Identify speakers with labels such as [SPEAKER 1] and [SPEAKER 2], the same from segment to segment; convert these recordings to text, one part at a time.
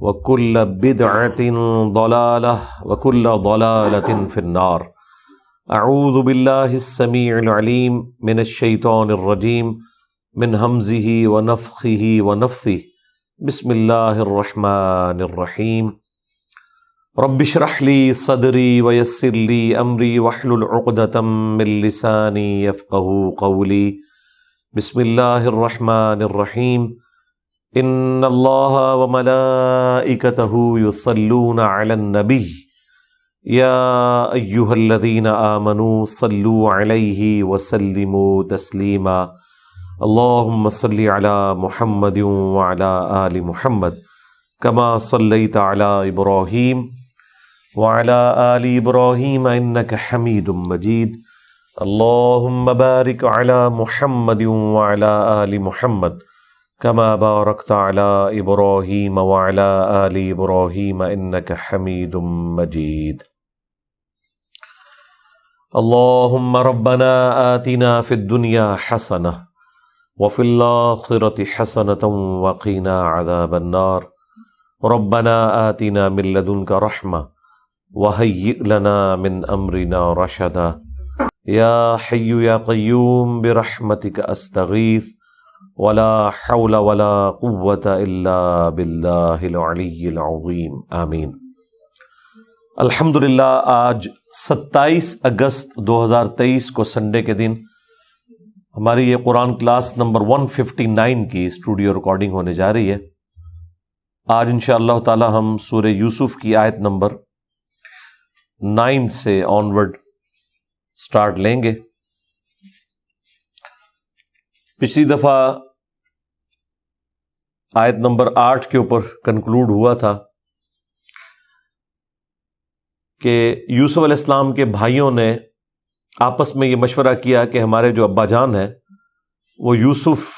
[SPEAKER 1] وكل بدعة ضلالة وكل ضلالة في النار. أعوذ بالله السميع العليم من الشيطان الرجيم من همزه ونفخه ونفثه. بسم الله الرحمن الرحيم. رب اشرح لي صدري ويسر لي أمري واحلل عقدة من لساني يفقه قولي. بسم الله الرحمن الرحيم ان اللہ وملائکتہ یصلون علی النبی یا ایہا الذین آمنوا صلوا علیہ وسلموا تسلیما اللہم صلی علی محمد وعلی آل محمد کما صلیت علی ابراہیم وعلی آل ابراہیم انک حمید مجید اللہم بارک علی محمد وعلی آل محمد كما باركت على ابراهيم وعلى ال ابراهيم انك حميد مجيد. اللهم ربنا آتنا في الدنيا حسنه وفي الاخره حسنه وقنا عذاب النار. ربنا آتنا من لدنك رحمه وهيئ لنا من امرنا رشدا. يا حي يا قيوم برحمتك استغيث ولا حول ولا قوة الا باللہ العلی العظیم آمین. الحمد للہ آج ستائیس اگست دو ہزار تیئیس کو سنڈے کے دن ہماری یہ Quran class number one fifty nine کی اسٹوڈیو ریکارڈنگ ہونے جا رہی ہے۔ آج ان شاء اللہ تعالی ہم سورہ یوسف کی آیت نمبر نائن سے آنورڈ سٹارٹ لیں گے۔ پچھلی دفعہ آیت نمبر آٹھ کے اوپر کنکلوڈ ہوا تھا کہ یوسف علیہ السلام کے بھائیوں نے آپس میں یہ مشورہ کیا کہ ہمارے جو ابا جان ہیں، وہ یوسف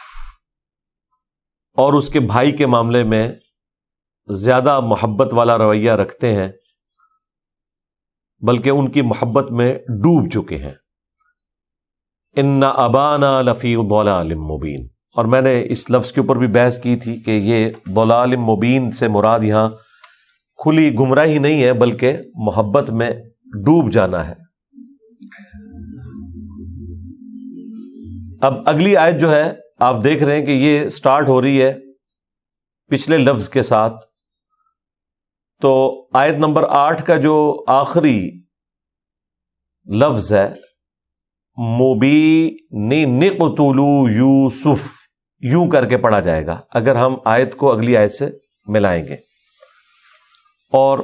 [SPEAKER 1] اور اس کے بھائی کے معاملے میں زیادہ محبت والا رویہ رکھتے ہیں، بلکہ ان کی محبت میں ڈوب چکے ہیں۔ ان ابانا لفی علم مبین اور میں نے اس لفظ کے اوپر بھی بحث کی تھی کہ یہ دلال مبین سے مراد یہاں کھلی گمراہی نہیں ہے، بلکہ محبت میں ڈوب جانا ہے۔ اب اگلی آیت جو ہے، آپ دیکھ رہے ہیں کہ یہ سٹارٹ ہو رہی ہے پچھلے لفظ کے ساتھ۔ تو آیت نمبر آٹھ کا جو آخری لفظ ہے موبی نقتلو یوسف۔ یوں کر کے پڑھا جائے گا اگر ہم آیت کو اگلی آیت سے ملائیں گے۔ اور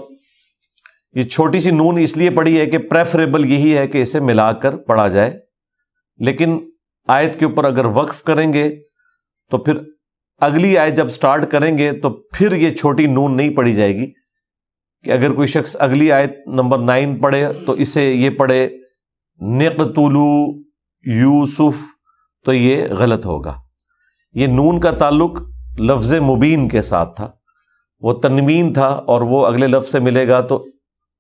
[SPEAKER 1] یہ چھوٹی سی نون اس لیے پڑھی ہے کہ پریفریبل یہی ہے کہ اسے ملا کر پڑھا جائے۔ لیکن آیت کے اوپر اگر وقف کریں گے تو پھر اگلی آیت جب سٹارٹ کریں گے تو پھر یہ چھوٹی نون نہیں پڑھی جائے گی کہ اگر کوئی شخص اگلی آیت نمبر نائن پڑھے تو اسے یہ پڑھے، نقتلو یوسف، تو یہ غلط ہوگا۔ یہ نون کا تعلق لفظ مبین کے ساتھ تھا۔ وہ تنوین تھا اور وہ اگلے لفظ سے ملے گا تو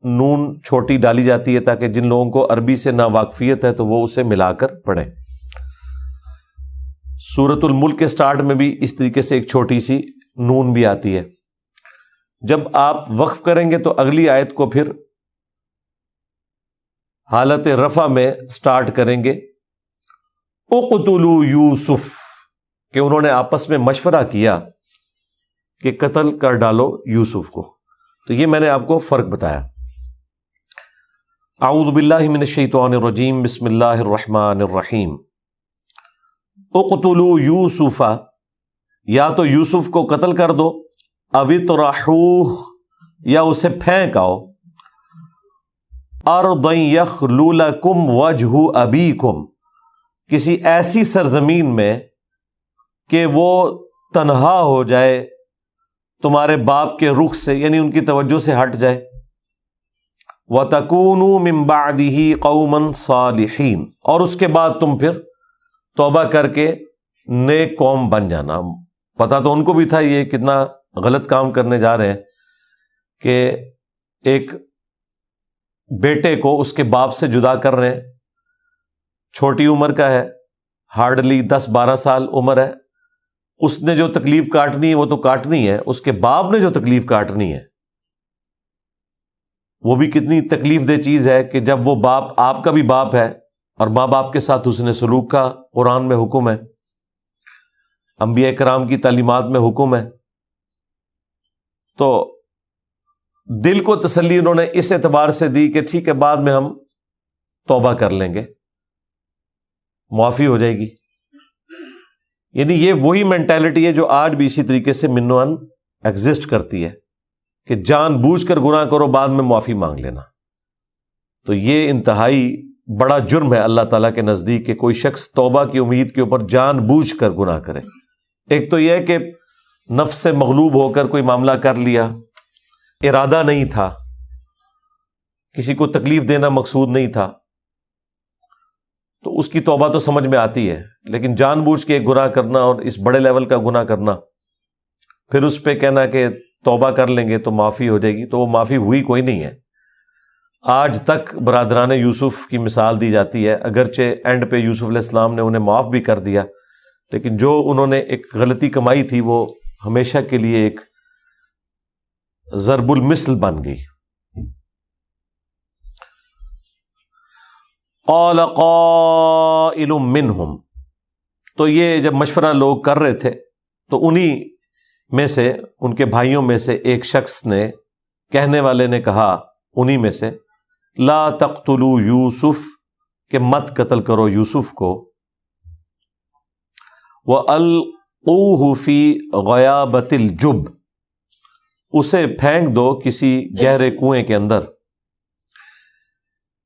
[SPEAKER 1] نون چھوٹی ڈالی جاتی ہے تاکہ جن لوگوں کو عربی سے نا واقفیت ہے تو وہ اسے ملا کر پڑھیں۔ سورت الملک کے سٹارٹ میں بھی اس طریقے سے ایک چھوٹی سی نون بھی آتی ہے۔ جب آپ وقف کریں گے تو اگلی آیت کو پھر حالت رفع میں سٹارٹ کریں گے۔ اقتلو یوسف۔ کہ انہوں نے آپس میں مشورہ کیا کہ قتل کر ڈالو یوسف کو۔ تو یہ میں نے آپ کو فرق بتایا۔ اعوذ باللہ من الشیطان الرجیم، بسم اللہ الرحمن الرحیم۔ اقتلو یوسفا یا تو یوسف کو قتل کر دو اوت راہوہ یا اسے پھینک آؤ۔ یخ لولا کم وجہ ابی کم کسی ایسی سرزمین میں کہ وہ تنہا ہو جائے، تمہارے باپ کے رخ سے یعنی ان کی توجہ سے ہٹ جائے۔ و تکون ممبادی قومن صالحین اور اس کے بعد تم پھر توبہ کر کے نیک قوم بن جانا۔ پتا تو ان کو بھی تھا یہ کتنا غلط کام کرنے جا رہے ہیں کہ ایک بیٹے کو اس کے باپ سے جدا کر رہے ہیں۔ چھوٹی عمر کا ہے، ہارڈلی دس بارہ سال عمر ہے۔ اس نے جو تکلیف کاٹنی ہے وہ تو کاٹنی ہے، اس کے باپ نے جو تکلیف کاٹنی ہے۔ وہ بھی کتنی تکلیف دہ چیز ہے کہ جب وہ باپ آپ کا بھی باپ ہے اور ماں باپ کے ساتھ اس نے سلوک کا قرآن میں حکم ہے۔ انبیاء کرام کی تعلیمات میں حکم ہے۔ تو دل کو تسلی انہوں نے اس اعتبار سے دی کہ ٹھیک ہے، بعد میں ہم توبہ کر لیں گے۔ معافی ہو جائے گی۔ یعنی یہ وہی مینٹلٹی ہے جو آج بھی اسی طریقے سے منوان ایگزٹ کرتی ہے کہ جان بوجھ کر گناہ کرو، بعد میں معافی مانگ لینا۔ تو یہ انتہائی بڑا جرم ہے اللہ تعالیٰ کے نزدیک کہ کوئی شخص توبہ کی امید کے اوپر جان بوجھ کر گناہ کرے۔ ایک تو یہ ہے کہ نفس سے مغلوب ہو کر کوئی معاملہ کر لیا، ارادہ نہیں تھا، کسی کو تکلیف دینا مقصود نہیں تھا۔ تو اس کی توبہ تو سمجھ میں آتی ہے، لیکن جان بوجھ کے گناہ کرنا اور اس بڑے لیول کا گناہ کرنا، پھر اس پہ کہنا کہ توبہ کر لیں گے تو معافی ہو جائے گی، تو وہ معافی ہوئی کوئی نہیں ہے۔ آج تک برادران یوسف کی مثال دی جاتی ہے، اگرچہ اینڈ پہ یوسف علیہ السلام نے انہیں معاف بھی کر دیا، لیکن جو انہوں نے ایک غلطی کمائی تھی، وہ ہمیشہ کے لیے ایک ضرب المثل بن گئی۔ قال قائل منہم۔ تو یہ جب مشورہ لوگ کر رہے تھے، تو انہی میں سے، ان کے بھائیوں میں سے ایک شخص نے، کہنے والے نے کہا، انہی میں سے، لا تقتلو یوسف، کہ مت قتل کرو یوسف کو۔ وہ الفی غیابت الجب۔ اسے پھینک دو کسی گہرے کنویں کے اندر۔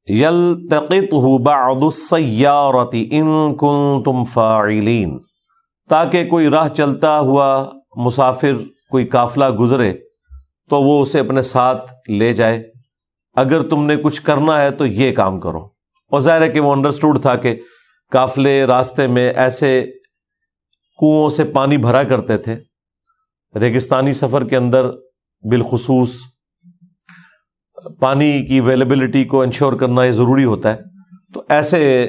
[SPEAKER 1] یل تقت بعض السیارتی ان کن تم فاعلین، تاکہ کوئی راہ چلتا ہوا مسافر، کوئی قافلہ گزرے، تو وہ اسے اپنے ساتھ لے جائے۔ اگر تم نے کچھ کرنا ہے تو یہ کام کرو۔ اور ظاہر ہے کہ وہ انڈرسٹوڈ تھا کہ قافلے راستے میں ایسے کنوؤں سے پانی بھرا کرتے تھے۔ ریگستانی سفر کے اندر بالخصوص پانی کی اویلیبلٹی کو انشور کرنا یہ ضروری ہوتا ہے۔ تو ایسے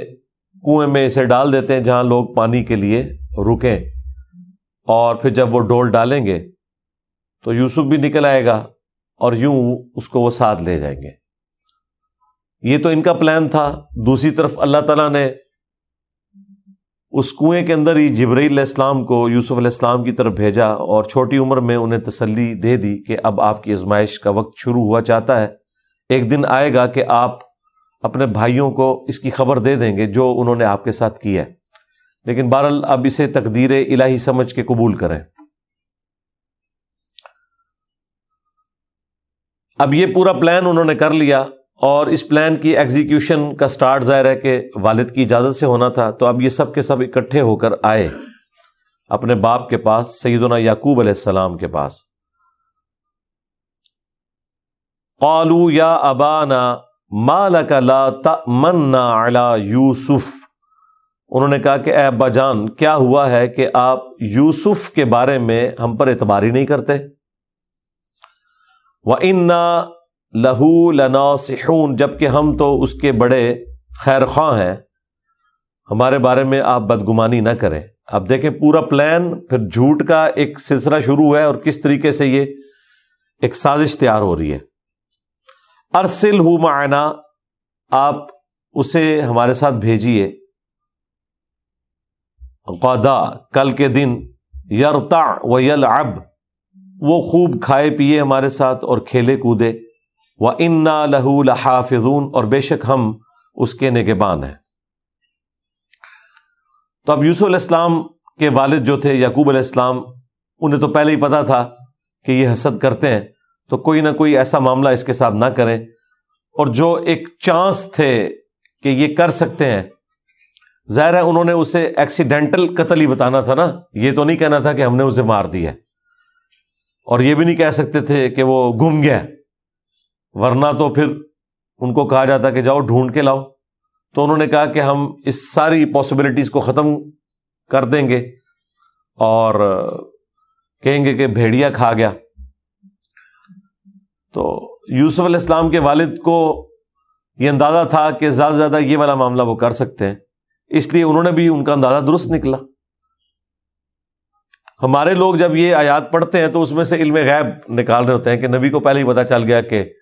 [SPEAKER 1] کنویں میں اسے ڈال دیتے ہیں جہاں لوگ پانی کے لیے رکیں۔ اور پھر جب وہ ڈول ڈالیں گے تو یوسف بھی نکل آئے گا اور یوں اس کو وہ ساتھ لے جائیں گے۔ یہ تو ان کا پلان تھا۔ دوسری طرف اللہ تعالیٰ نے اس کنویں کے اندر ہی جبرئی علیہ السلام کو یوسف علیہ السلام کی طرف بھیجا اور چھوٹی عمر میں انہیں تسلی دے دی کہ اب آپ کی آزمائش کا وقت شروع ہوا چاہتا ہے۔ ایک دن آئے گا کہ آپ اپنے بھائیوں کو اس کی خبر دے دیں گے جو انہوں نے آپ کے ساتھ کیا ہے۔ لیکن بہرحال اب اسے تقدیر الہی سمجھ کے قبول کریں۔ اب یہ پورا پلان انہوں نے کر لیا اور اس پلان کی ایگزیکیوشن کا سٹارٹ ظاہر ہے کہ والد کی اجازت سے ہونا تھا۔ تو اب یہ سب کے سب اکٹھے ہو کر آئے اپنے باپ کے پاس، سیدنا یعقوب علیہ السلام کے پاس۔ قالو یا ابانا مالک لا تمنا علی یوسف۔ انہوں نے کہا کہ اے ابا جان، کیا ہوا ہے کہ آپ یوسف کے بارے میں ہم پر اعتبار ہی نہیں کرتے؟ وہ انا لہو لنا سہون جبکہ ہم تو اس کے بڑے خیر خواہ ہیں۔ ہمارے بارے میں آپ بدگمانی نہ کریں۔ آپ دیکھیں پورا پلان، پھر جھوٹ کا ایک سلسلہ شروع ہے اور کس طریقے سے یہ ایک سازش تیار ہو رہی ہے۔ ارسل ہو معنا، آپ اسے ہمارے ساتھ بھیجیے۔ قدا کل کے دن یرتا و یل اب وہ خوب کھائے پیے ہمارے ساتھ اور کھیلے کودے۔ وہ انا لہو لحافظون، اور بے شک ہم اس کے نگبان ہیں۔ تو اب یوسف علیہ السلام کے والد جو تھے، یعقوب علیہ السلام، انہیں تو پہلے ہی پتا تھا کہ یہ حسد کرتے ہیں۔ تو کوئی نہ کوئی ایسا معاملہ اس کے ساتھ نہ کریں۔ اور جو ایک چانس تھے کہ یہ کر سکتے ہیں، ظاہر ہے انہوں نے اسے ایکسیڈینٹل قتل ہی بتانا تھا نا۔ یہ تو نہیں کہنا تھا کہ ہم نے اسے مار دیا اور یہ بھی نہیں کہہ سکتے تھے کہ وہ گم گیا ورنہ تو پھر ان کو کہا جاتا کہ جاؤ ڈھونڈ کے لاؤ۔ تو انہوں نے کہا کہ ہم اس ساری پاسبلٹیز کو ختم کر دیں گے اور کہیں گے کہ بھیڑیا کھا گیا۔ تو یوسف علیہ السلام کے والد کو یہ اندازہ تھا کہ زیادہ سے زیادہ یہ والا معاملہ وہ کر سکتے ہیں۔ اس لیے انہوں نے بھی ان کا اندازہ درست نکلا۔ ہمارے لوگ جب یہ آیات پڑھتے ہیں تو اس میں سے علم غیب نکال رہے ہوتے ہیں کہ نبی کو پہلے ہی پتا چل گیا کہ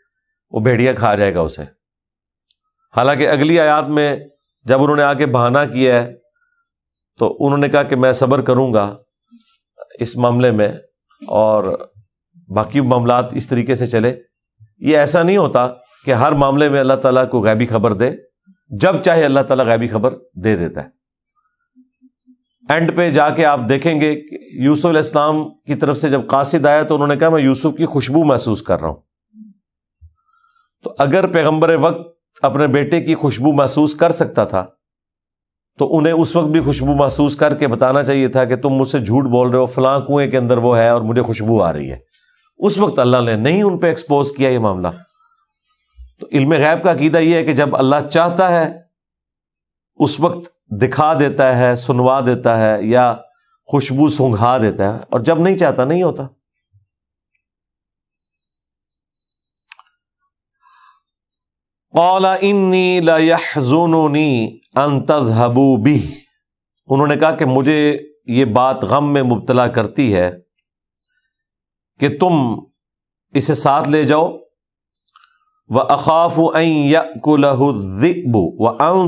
[SPEAKER 1] وہ بھیڑیا کھا جائے گا اسے۔ حالانکہ اگلی آیات میں جب انہوں نے آ کے بہانا کیا ہے تو انہوں نے کہا کہ میں صبر کروں گا اس معاملے میں اور باقی معاملات اس طریقے سے چلے۔ یہ ایسا نہیں ہوتا کہ ہر معاملے میں اللہ تعالیٰ کو غیبی خبر دے، جب چاہے اللہ تعالیٰ غیبی خبر دے دیتا ہے۔ اینڈ پہ جا کے آپ دیکھیں گے کہ یوسف علیہ السلام کی طرف سے جب قاصد آیا تو انہوں نے کہا، میں یوسف کی خوشبو محسوس کر رہا ہوں۔ تو اگر پیغمبر وقت اپنے بیٹے کی خوشبو محسوس کر سکتا تھا، تو انہیں اس وقت بھی خوشبو محسوس کر کے بتانا چاہیے تھا کہ تم مجھ سے جھوٹ بول رہے ہو، فلاں کنویں کے اندر وہ ہے اور مجھے خوشبو آ رہی ہے۔ اس وقت اللہ نے نہیں ان پہ ایکسپوز کیا یہ معاملہ۔ تو علم غیب کا عقیدہ یہ ہے کہ جب اللہ چاہتا ہے، اس وقت دکھا دیتا ہے، سنوا دیتا ہے یا خوشبو سونگھا دیتا ہے۔ اور جب نہیں چاہتا، نہیں ہوتا۔ اولا انی لونی انتظبو بھی انہوں نے کہا کہ مجھے یہ بات غم میں مبتلا کرتی ہے۔ کہ تم اسے ساتھ لے جاؤ۔ وہ اقاف و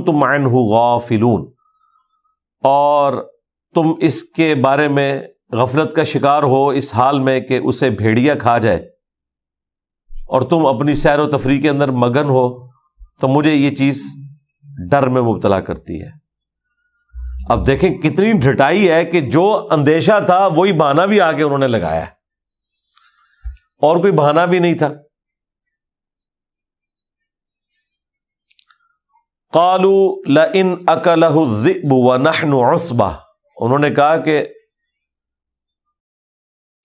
[SPEAKER 1] تم غافلون۔ اور تم اس کے بارے میں غفلت کا شکار ہو اس حال میں کہ اسے بھیڑیا کھا جائے۔ اور تم اپنی سیر و تفریح کے اندر مگن ہو، تو مجھے یہ چیز ڈر میں مبتلا کرتی ہے۔ اب دیکھیں کتنی ڈھٹائی ہے کہ جو اندیشہ تھا وہی بہانا بھی آگے انہوں نے لگایا۔ اور کوئی بہانا بھی نہیں تھا۔ کالو لن اکل و نہن انہوں نے کہا کہ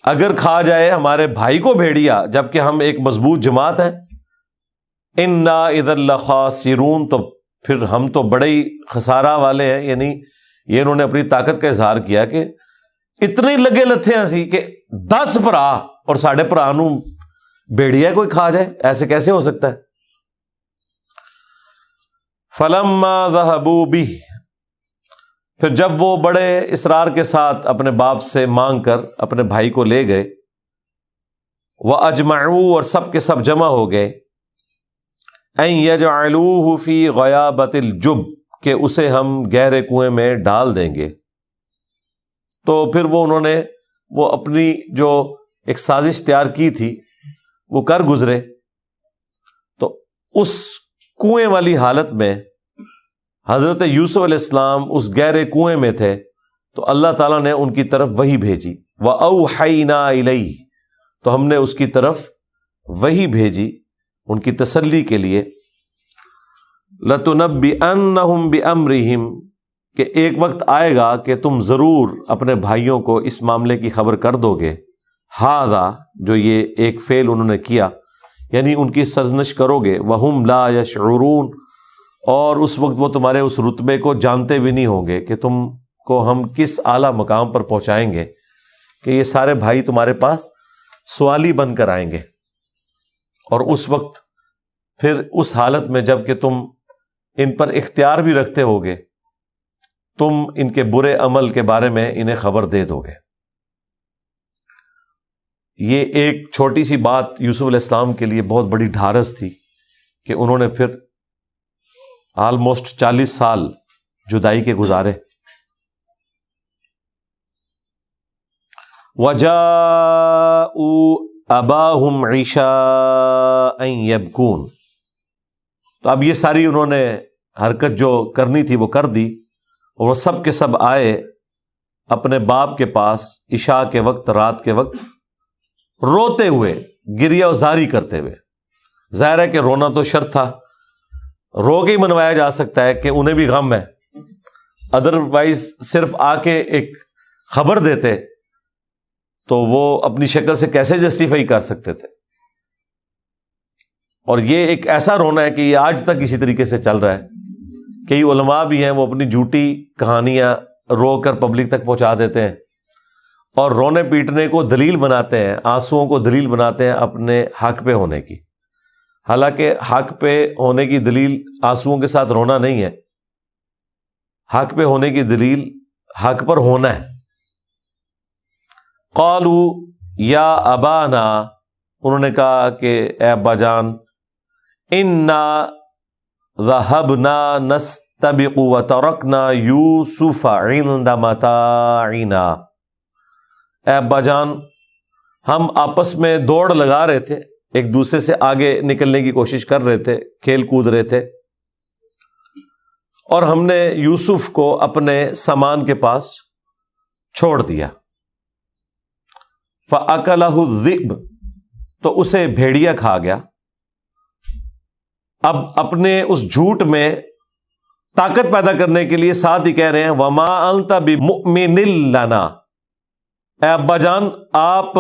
[SPEAKER 1] اگر کھا جائے ہمارے بھائی کو بھیڑیا، جبکہ ہم ایک مضبوط جماعت ہیں ان نا اد اللہ تو پھر ہم تو بڑے ہی خسارہ والے ہیں یعنی یہ انہوں نے اپنی طاقت کا اظہار کیا کہ اتنے لگے لتھے ہنسی کہ دس پرا اور ساڑھے پرا نو کوئی کھا جائے، ایسے کیسے ہو سکتا ہے؟ فلم بھی پھر جب وہ بڑے اسرار کے ساتھ اپنے باپ سے مانگ کر اپنے بھائی کو لے گئے، وہ اجماؤ اور سب کے سب جمع ہو گئے۔ فی غیابت الجب، کہ اسے ہم گہرے کنویں میں ڈال دیں گے۔ تو پھر وہ انہوں نے، وہ اپنی جو ایک سازش تیار کی تھی، وہ کر گزرے۔ تو اس کنویں والی حالت میں حضرت یوسف علیہ السلام اس گہرے کنویں میں تھے، تو اللہ تعالیٰ نے ان کی طرف وہی بھیجی۔ وہ او تو ہم نے اس کی طرف وہی بھیجی ان کی تسلی کے لیے۔ لتنب ان بھی امرحیم کہ ایک وقت آئے گا کہ تم ضرور اپنے بھائیوں کو اس معاملے کی خبر کر دو گے۔ ہاضا جو یہ ایک فیل انہوں نے کیا یعنی ان کی سزنش کرو گے وہ لا یشعرون اور اس وقت وہ تمہارے اس رتبے کو جانتے بھی نہیں ہوں گے کہ تم کو ہم کس اعلیٰ مقام پر پہنچائیں گے، کہ یہ سارے بھائی تمہارے پاس سوالی بن کر آئیں گے۔ اور اس وقت پھر اس حالت میں جبکہ تم ان پر اختیار بھی رکھتے ہو گے تم ان کے برے عمل کے بارے میں انہیں خبر دے دو گے۔ یہ ایک چھوٹی سی بات یوسف علیہ السلام کے لیے بہت بڑی ڈھارس تھی کہ انہوں نے پھر آلموسٹ چالیس سال جدائی کے گزارے۔ وجا ابا ہم عیشا یبکون تو اب یہ ساری انہوں نے حرکت جو کرنی تھی وہ کر دی وہ سب کے سب آئے اپنے باپ کے پاس عشاء کے وقت، رات کے وقت۔ روتے ہوئے گریا زاری کرتے ہوئے۔ ظاہر ہے کہ رونا تو شرط تھا۔ رو کے ہی منوایا جا سکتا ہے کہ انہیں بھی غم ہے۔ ادر وائز صرف آ کے ایک خبر دیتے تو وہ اپنی شکل سے کیسے جسٹیفائی کر سکتے تھے؟ اور یہ ایک ایسا رونا ہے کہ یہ آج تک اسی طریقے سے چل رہا ہے۔ کئی علماء بھی ہیں، وہ اپنی جھوٹی کہانیاں رو کر پبلک تک پہنچا دیتے ہیں۔ اور رونے پیٹنے کو دلیل بناتے ہیں، آنسوؤں کو دلیل بناتے ہیں اپنے حق پہ ہونے کی۔ حالانکہ حق پہ ہونے کی دلیل آنسوؤں کے ساتھ رونا نہیں ہے۔ حق پہ ہونے کی دلیل حق پر ہونا ہے۔ قالو یا ابانا، انہوں نے کہا کہ اے ابا جان، انا ذهبنا نستبق وتركنا يوسف عند متاعنا۔ اے ابا جان، ہم آپس میں دوڑ لگا رہے تھے، ایک دوسرے سے آگے نکلنے کی کوشش کر رہے تھے، کھیل کود رہے تھے۔ اور ہم نے یوسف کو اپنے سامان کے پاس چھوڑ دیا۔ فعقلب تو اسے بھیڑیا کھا گیا۔ اب اپنے اس جھوٹ میں طاقت پیدا کرنے کے لیے ساتھ ہی کہہ رہے ہیں، وما التا لانا اے ابا جان، آپ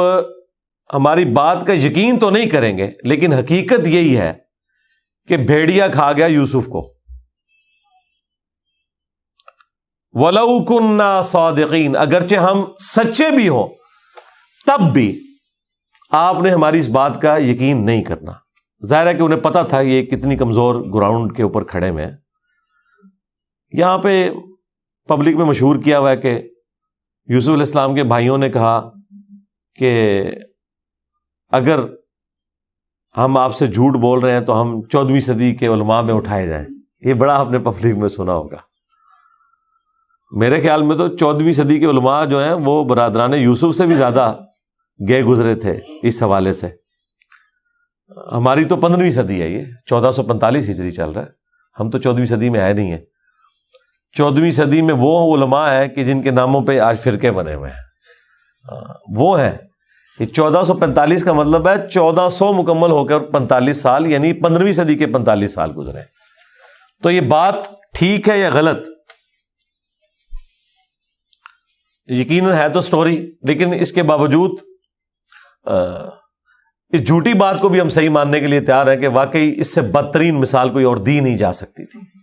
[SPEAKER 1] ہماری بات کا یقین تو نہیں کریں گے، لیکن حقیقت یہی ہے کہ بھیڑیا کھا گیا یوسف کو۔ ولو کننا صادقین اگرچہ ہم سچے بھی ہوں، تب بھی آپ نے ہماری اس بات کا یقین نہیں کرنا۔ ظاہر ہے کہ انہیں پتا تھا یہ کتنی کمزور گراؤنڈ کے اوپر کھڑے میں یہاں پہ پبلک میں مشہور کیا ہوا ہے کہ یوسف علیہ السلام کے بھائیوں نے کہا کہ اگر ہم آپ سے جھوٹ بول رہے ہیں تو ہم چودہویں صدی کے علماء میں اٹھائے جائیں۔ یہ بڑا آپ نے پبلک میں سنا ہوگا۔ میرے خیال میں تو چودہویں صدی کے علماء جو ہیں وہ برادران یوسف سے بھی زیادہ گئے گزرے تھے اس حوالے سے۔ ہماری تو پندرہویں صدی ہے یہ، چودہ سو پینتالیس ہجری چل رہا ہے۔ ہم تو چودہویں صدی میں آئے نہیں ہیں۔ چودہویں صدی میں وہ علماء ہے کہ جن کے ناموں پہ آج فرقے بنے ہوئے ہیں۔ وہ ہیں۔ یہ چودہ سو پینتالیس کا مطلب ہے چودہ سو مکمل ہو کر پینتالیس سال یعنی پندرہویں صدی کے پینتالیس سال گزرے۔ تو یہ بات ٹھیک ہے یا غلط؟ یقیناً ہے تو اسٹوری لیکن اس کے باوجود اس جھوٹی بات کو بھی ہم صحیح ماننے کے لیے تیار ہیں کہ واقعی اس سے بدترین مثال کوئی اور دی نہیں جا سکتی تھی۔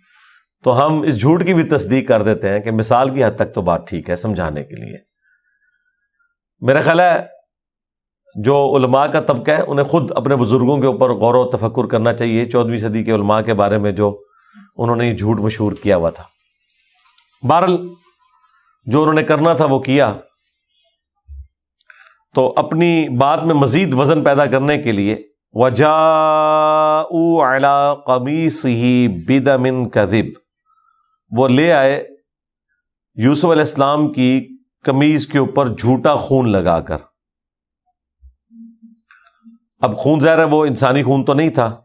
[SPEAKER 1] تو ہم اس جھوٹ کی بھی تصدیق کر دیتے ہیں کہ مثال کی حد تک تو بات ٹھیک ہے سمجھانے کے لیے۔ میرا خیال ہے جو علماء کا طبقہ ہے، انہیں خود اپنے بزرگوں کے اوپر غور و تفکر کرنا چاہیے چودہویں صدی کے علماء کے بارے میں جو انہوں نے یہ جھوٹ مشہور کیا ہوا تھا۔ بہرل جو انہوں نے کرنا تھا وہ کیا۔ تو اپنی بات میں مزید وزن پیدا کرنے کے لیے وجا قمیص ہی بدمن کذب وہ لے آئے، یوسف علیہ السلام کی کمیز کے اوپر جھوٹا خون لگا کر۔ اب خون ظاہر ہے، وہ انسانی خون تو نہیں تھا۔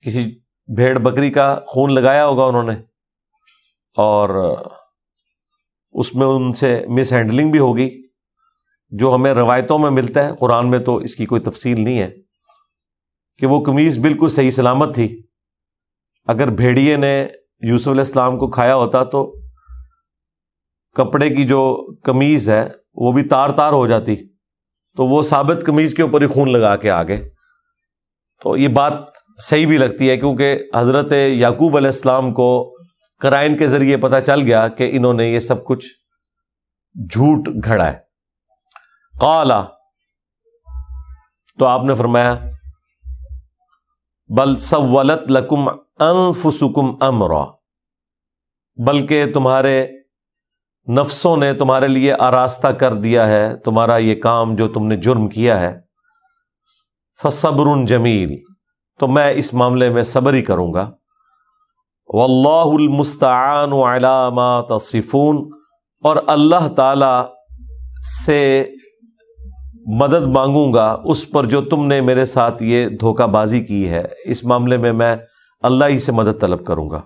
[SPEAKER 1] کسی بھیڑ بکری کا خون لگایا ہوگا انہوں نے۔ اور اس میں ان سے مس ہینڈلنگ بھی ہوگی۔ جو ہمیں روایتوں میں ملتا ہے، قرآن میں تو اس کی کوئی تفصیل نہیں ہے۔ کہ وہ قمیض بالکل صحیح سلامت تھی۔ اگر بھیڑیے نے یوسف علیہ السلام کو کھایا ہوتا تو کپڑے کی جو قمیض ہے وہ بھی تار تار ہو جاتی تو وہ ثابت قمیض کے اوپر ہی خون لگا کے آگے۔ تو یہ بات صحیح بھی لگتی ہے کیونکہ حضرت یعقوب علیہ السلام کو کرائن کے ذریعے پتہ چل گیا کہ انہوں نے یہ سب کچھ جھوٹ گھڑا ہے۔ کالا تو آپ نے فرمایا، بل سولت لکم انفسکم امرا، بلکہ تمہارے نفسوں نے تمہارے لیے آراستہ کر دیا ہے، تمہارا یہ کام جو تم نے جرم کیا ہے۔ فصبر جمیل، تو میں اس معاملے میں صبر ہی کروں گا۔ واللہ المستعان ما تصفون، اور اللہ تعالی سے مدد مانگوں گا۔ اس پر جو تم نے میرے ساتھ یہ دھوکہ بازی کی ہے، اس معاملے میں میں اللہ ہی سے مدد طلب کروں گا۔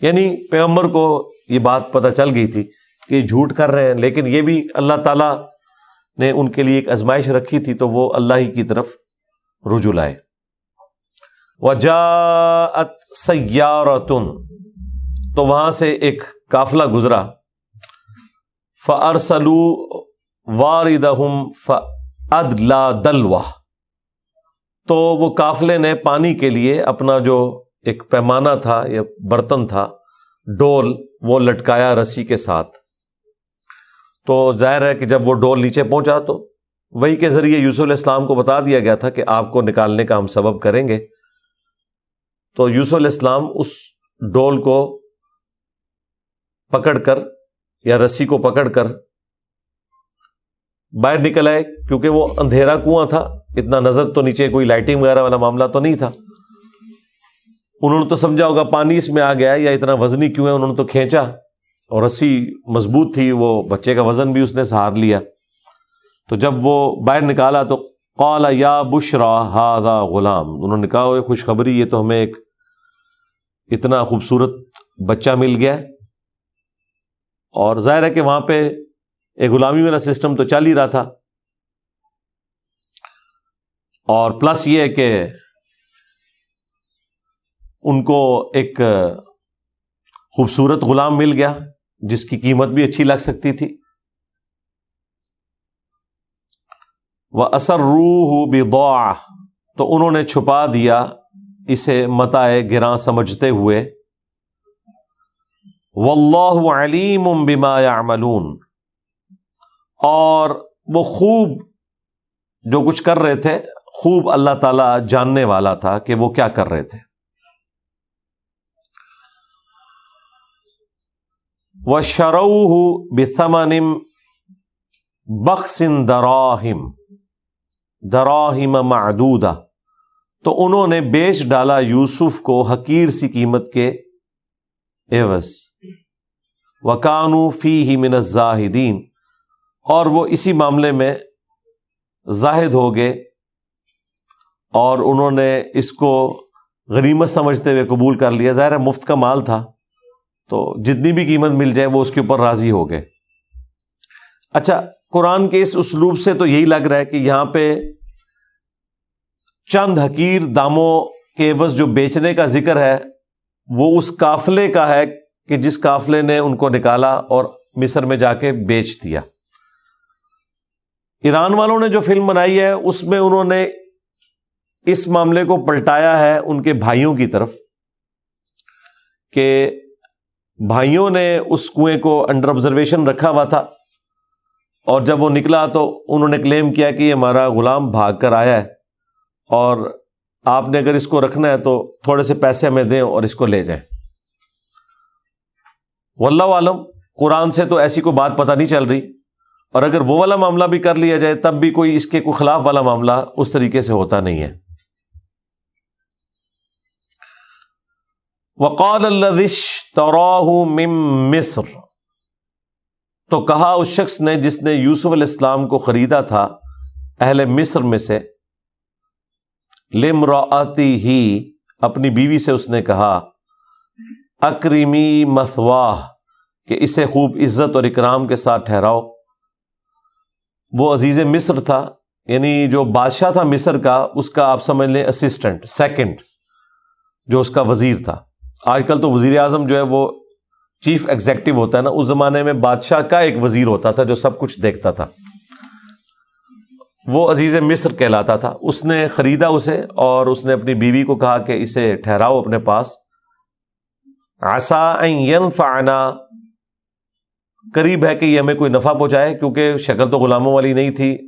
[SPEAKER 1] یعنی پیغمبر کو یہ بات پتہ چل گئی تھی کہ جھوٹ کر رہے ہیں، لیکن یہ بھی اللہ تعالیٰ نے ان کے لیے ایک ازمائش رکھی تھی تو وہ اللہ ہی کی طرف رجوع لائے۔ وجاعت سیارتن، تو وہاں سے ایک قافلہ گزرا۔ فرسلو واردہم فادلا دلوا تو وہ قافلے نے پانی کے لیے اپنا جو ایک پیمانہ تھا، یا برتن تھا، ڈول وہ لٹکایا رسی کے ساتھ۔ تو ظاہر ہے کہ جب وہ ڈول نیچے پہنچا تو وہی کے ذریعے یوسف علیہ السلام کو بتا دیا گیا تھا کہ آپ کو نکالنے کا ہم سبب کریں گے۔ تو یوسف علیہ السلام اس ڈول کو پکڑ کر، یا رسی کو پکڑ کر باہر نکل آئے، کیونکہ وہ اندھیرا کنواں تھا۔ اتنا نظر تو نیچے کوئی لائٹنگ وغیرہ والا معاملہ تو نہیں تھا۔ انہوں نے تو سمجھا ہوگا پانی اس میں آ گیا یا اتنا وزنی کیوں ہے، انہوں نے تو کھینچا۔ اور رسی مضبوط تھی، وہ بچے کا وزن بھی اس نے سہار لیا۔ تو جب وہ باہر نکالا تو قال، یا بشرا ہاضا غلام۔ انہوں نے کہا خوشخبری، یہ تو ہمیں ایک اتنا خوبصورت بچہ مل گیا اور ظاہر ہے کہ وہاں پہ ایک غلامی والا سسٹم تو چل ہی رہا تھا۔ اور پلس یہ کہ ان کو ایک خوبصورت غلام مل گیا، جس کی قیمت بھی اچھی لگ سکتی تھی۔ وہ اثر روح بھی تو انہوں نے چھپا دیا اسے متائے گراں سمجھتے ہوئے۔ واللہ علیم بما یعملون اور وہ خوب جو کچھ کر رہے تھے خوب اللہ تعالی جاننے والا تھا کہ وہ کیا کر رہے تھے۔ وہ شروع بثمنم بخسن دراہم دراہم معدودہ تو انہوں نے بیچ ڈالا یوسف کو حقیر سی قیمت کے ایوز وکانو فی ہی من زاہدین اور وہ اسی معاملے میں زاہد ہو گئے۔ اور انہوں نے اس کو غنیمت سمجھتے ہوئے قبول کر لیا۔ ظاہر ہے مفت کا مال تھا، تو جتنی بھی قیمت مل جائے وہ اس کے اوپر راضی ہو گئے۔ اچھا قرآن کے اس اسلوب سے تو یہی لگ رہا ہے کہ یہاں پہ چند حقیر داموں کے عوض جو بیچنے کا ذکر ہے، وہ اس قافلے کا ہے کہ جس قافلے نے ان کو نکالا اور مصر میں جا کے بیچ دیا۔ ایران والوں نے جو فلم بنائی ہے، اس میں انہوں نے اس معاملے کو پلٹایا ہے ان کے بھائیوں کی طرف کہ بھائیوں نے اس کنویں کو انڈر آبزرویشن رکھا ہوا تھا اور جب وہ نکلا تو انہوں نے کلیم کیا کہ یہ ہمارا غلام بھاگ کر آیا ہے اور آپ نے اگر اس کو رکھنا ہے تو تھوڑے سے پیسے ہمیں دیں اور اس کو لے جائیں۔ واللہ عالم، قرآن سے تو ایسی کوئی بات پتہ نہیں چل رہی۔ اور اگر وہ والا معاملہ بھی کر لیا جائے، تب بھی کوئی اس کے کوئی خلاف والا معاملہ اس طریقے سے ہوتا نہیں ہے۔ وقال الدش مم مصر۔ تو کہا اس شخص نے جس نے یوسف علیہ السلام کو خریدا تھا اہل مصر میں سے لمراتی ہی اپنی بیوی سے اس نے کہا، اکریمی مسواہ کہ اسے خوب عزت اور اکرام کے ساتھ ٹھہراؤ۔ وہ عزیز مصر تھا یعنی جو بادشاہ تھا مصر کا، اس کا آپ سمجھ لیں اسسٹنٹ سیکنڈ جو اس کا وزیر تھا۔ آج کل تو وزیر اعظم جو ہے وہ چیف ایگزیکٹو ہوتا ہے نا، اس زمانے میں بادشاہ کا ایک وزیر ہوتا تھا جو سب کچھ دیکھتا تھا۔ وہ عزیز مصر کہلاتا تھا۔ اس نے خریدا اسے اور اس نے اپنی بیوی کو کہا کہ اسے ٹھہراؤ اپنے پاس۔ آسا فانا قریب ہے کہ یہ ہمیں کوئی نفع پہنچائے کیونکہ شکل تو غلاموں والی نہیں تھی۔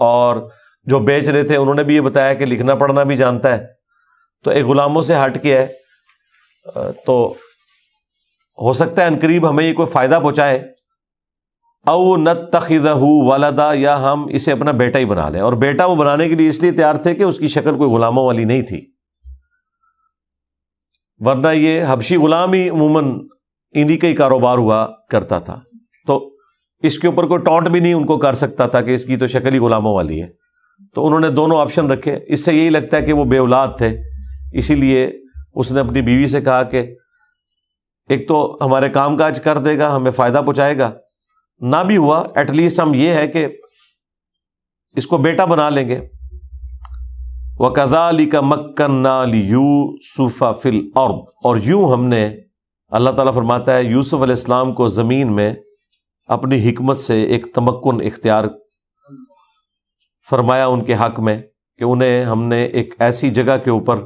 [SPEAKER 1] اور جو بیچ رہے تھے، انہوں نے بھی یہ بتایا کہ لکھنا پڑھنا بھی جانتا ہے۔ تو ایک غلاموں سے ہٹ کے ہے تو ہو سکتا ہے ان قریب ہمیں یہ کوئی فائدہ پہنچائے۔ او نت تخذ والدا یا ہم اسے اپنا بیٹا ہی بنا لیں۔ اور بیٹا وہ بنانے کے لیے اس لیے تیار تھے کہ اس کی شکل کوئی غلاموں والی نہیں تھی۔ ورنہ یہ حبشی غلام ہی عموماً انہیں کا ہی کاروبار ہوا کرتا تھا۔ تو اس کے اوپر کوئی ٹونٹ بھی نہیں ان کو کر سکتا تھا کہ اس کی تو شکل ہی غلاموں والی ہے۔ تو انہوں نے دونوں آپشن رکھے۔ اس سے یہی لگتا ہے کہ وہ بے اولاد تھے۔ اسی لیے اس نے اپنی بیوی سے کہا کہ ایک تو ہمارے کام کاج کر دے گا، ہمیں فائدہ پہنچائے گا۔ نہ بھی ہوا ایٹ لیسٹ ہم یہ ہے کہ اس کو بیٹا بنا لیں گے۔ وہ کزا علی کا مکن یو صوفا فل اور یوں ہم نے، اللہ تعالیٰ فرماتا ہے، یوسف علیہ السلام کو زمین میں اپنی حکمت سے ایک تمکن اختیار فرمایا ان کے حق میں کہ انہیں ہم نے ایک ایسی جگہ کے اوپر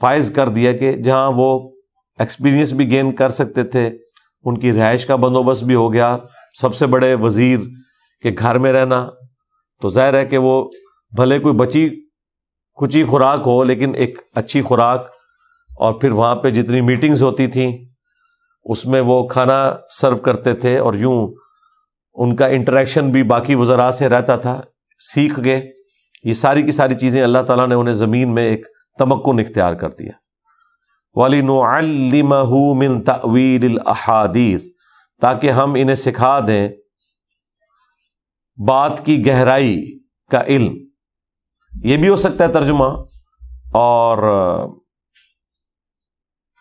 [SPEAKER 1] فائز کر دیا کہ جہاں وہ ایکسپیرئنس بھی گین کر سکتے تھے، ان کی رہائش کا بندوبست بھی ہو گیا۔ سب سے بڑے وزیر کے گھر میں رہنا۔ تو ظاہر ہے کہ وہ بھلے کوئی بچی، کچی خوراک ہو، لیکن ایک اچھی خوراک۔ اور پھر وہاں پہ جتنی میٹنگز ہوتی تھیں، اس میں وہ کھانا سرو کرتے تھے۔ اور یوں ان کا انٹریکشن بھی باقی وزراء سے رہتا تھا، سیکھ گئے۔ یہ ساری کی ساری چیزیں اللہ تعالیٰ نے انہیں زمین میں ایک تمکن اختیار کر دیا والی من تعویل الحادیث تاکہ ہم انہیں سکھا دیں بات کی گہرائی کا علم۔ یہ بھی ہو سکتا ہے ترجمہ، اور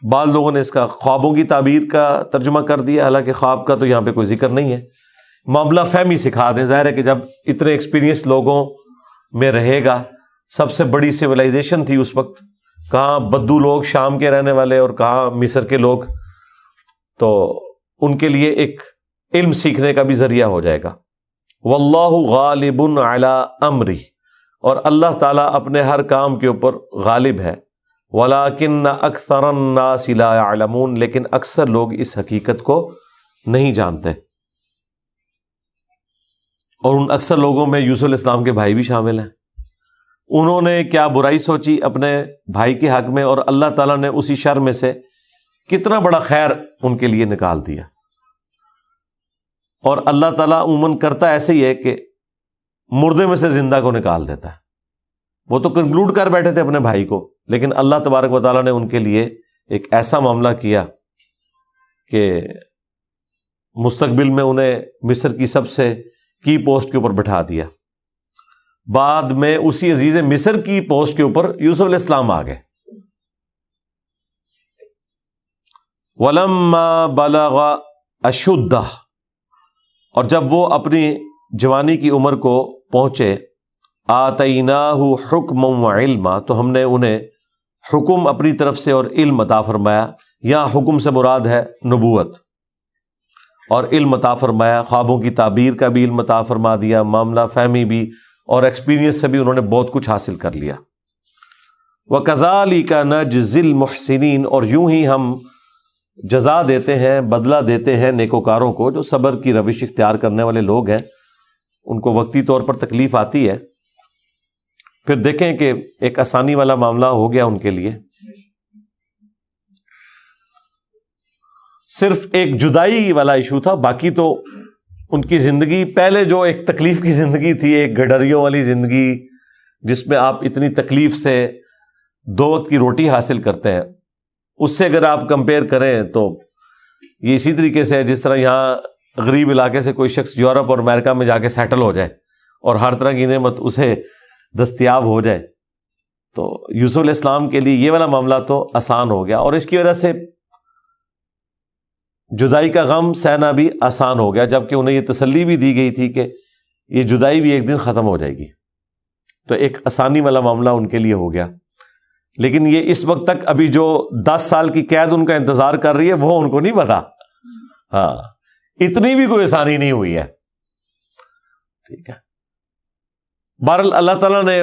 [SPEAKER 1] بعض لوگوں نے اس کا خوابوں کی تعبیر کا ترجمہ کر دیا، حالانکہ خواب کا تو یہاں پہ کوئی ذکر نہیں ہے۔ معاملہ فہمی سکھا دیں، ظاہر ہے کہ جب اتنے ایکسپیرئنس لوگوں میں رہے گا سب سے بڑی سویلائزیشن تھی اس وقت۔ کہاں بدو لوگ شام کے رہنے والے اور کہاں مصر کے لوگ۔ تو ان کے لیے ایک علم سیکھنے کا بھی ذریعہ ہو جائے گا۔ واللہ غالب علی امری اور اللہ تعالیٰ اپنے ہر کام کے اوپر غالب ہے۔ ولاکن اکثر الناس لا يعلمون۔ لیکن اکثر لوگ اس حقیقت کو نہیں جانتے۔ اور ان اکثر لوگوں میں یوسف علیہ السلام کے بھائی بھی شامل ہیں۔ انہوں نے کیا برائی سوچی اپنے بھائی کے حق میں اور اللہ تعالیٰ نے اسی شر میں سے کتنا بڑا خیر ان کے لیے نکال دیا؟ اور اللہ تعالیٰ عموماً کرتا ایسے ہی ہے کہ مردے میں سے زندہ کو نکال دیتا ہے۔ وہ تو کنکلوڈ کر بیٹھے تھے اپنے بھائی کو، لیکن اللہ تبارک و تعالیٰ نے ان کے لیے ایک ایسا معاملہ کیا کہ مستقبل میں انہیں مصر کی سب سے کی پوسٹ کے اوپر بٹھا دیا۔ بعد میں اسی عزیز مصر کی پوسٹ کے اوپر یوسف علیہ السلام آ گئے۔ ولم بلغ اشدہ اور جب وہ اپنی جوانی کی عمر کو پہنچے آتینا حکم و علم تو ہم نے انہیں حکم اپنی طرف سے اور علم عطا فرمایا۔ یا حکم سے مراد ہے نبوت۔ اور علم عطا فرمایا، خوابوں کی تعبیر کا بھی علم عطا فرما دیا، معاملہ فہمی بھی اور ایکسپیرینس سے بھی انہوں نے بہت کچھ حاصل کر لیا۔ وہ کزالی کا نج ذیل محسنین اور یوں ہی ہم جزا دیتے ہیں، بدلہ دیتے ہیں نیکوکاروں کو، جو صبر کی روش اختیار کرنے والے لوگ ہیں۔ ان کو وقتی طور پر تکلیف آتی ہے۔ پھر دیکھیں کہ ایک آسانی والا معاملہ ہو گیا ان کے لیے۔ صرف ایک جدائی والا ایشو تھا، باقی تو ان کی زندگی پہلے جو ایک تکلیف کی زندگی تھی، ایک گڈریوں والی زندگی، جس میں آپ اتنی تکلیف سے دو وقت کی روٹی حاصل کرتے ہیں۔ اس سے اگر آپ کمپیئر کریں تو یہ اسی طریقے سے جس طرح یہاں غریب علاقے سے کوئی شخص یورپ اور امریکہ میں جا کے سیٹل ہو جائے اور ہر طرح کی نعمت اسے دستیاب ہو جائے۔ تو یوسف علیہ السلام کے لیے یہ والا معاملہ تو آسان ہو گیا اور اس کی وجہ سے جدائی کا غم سہنا بھی آسان ہو گیا جبکہ انہیں یہ تسلی بھی دی گئی تھی کہ یہ جدائی بھی ایک دن ختم ہو جائے گی۔ تو ایک آسانی والا معاملہ ان کے لیے ہو گیا۔ لیکن یہ اس وقت تک ابھی جو دس سال کی قید ان کا انتظار کر رہی ہے، وہ ان کو نہیں پتا۔ ہاں اتنی بھی کوئی آسانی نہیں ہوئی ہے۔ ٹھیک ہے۔ بہرحال اللہ تعالیٰ نے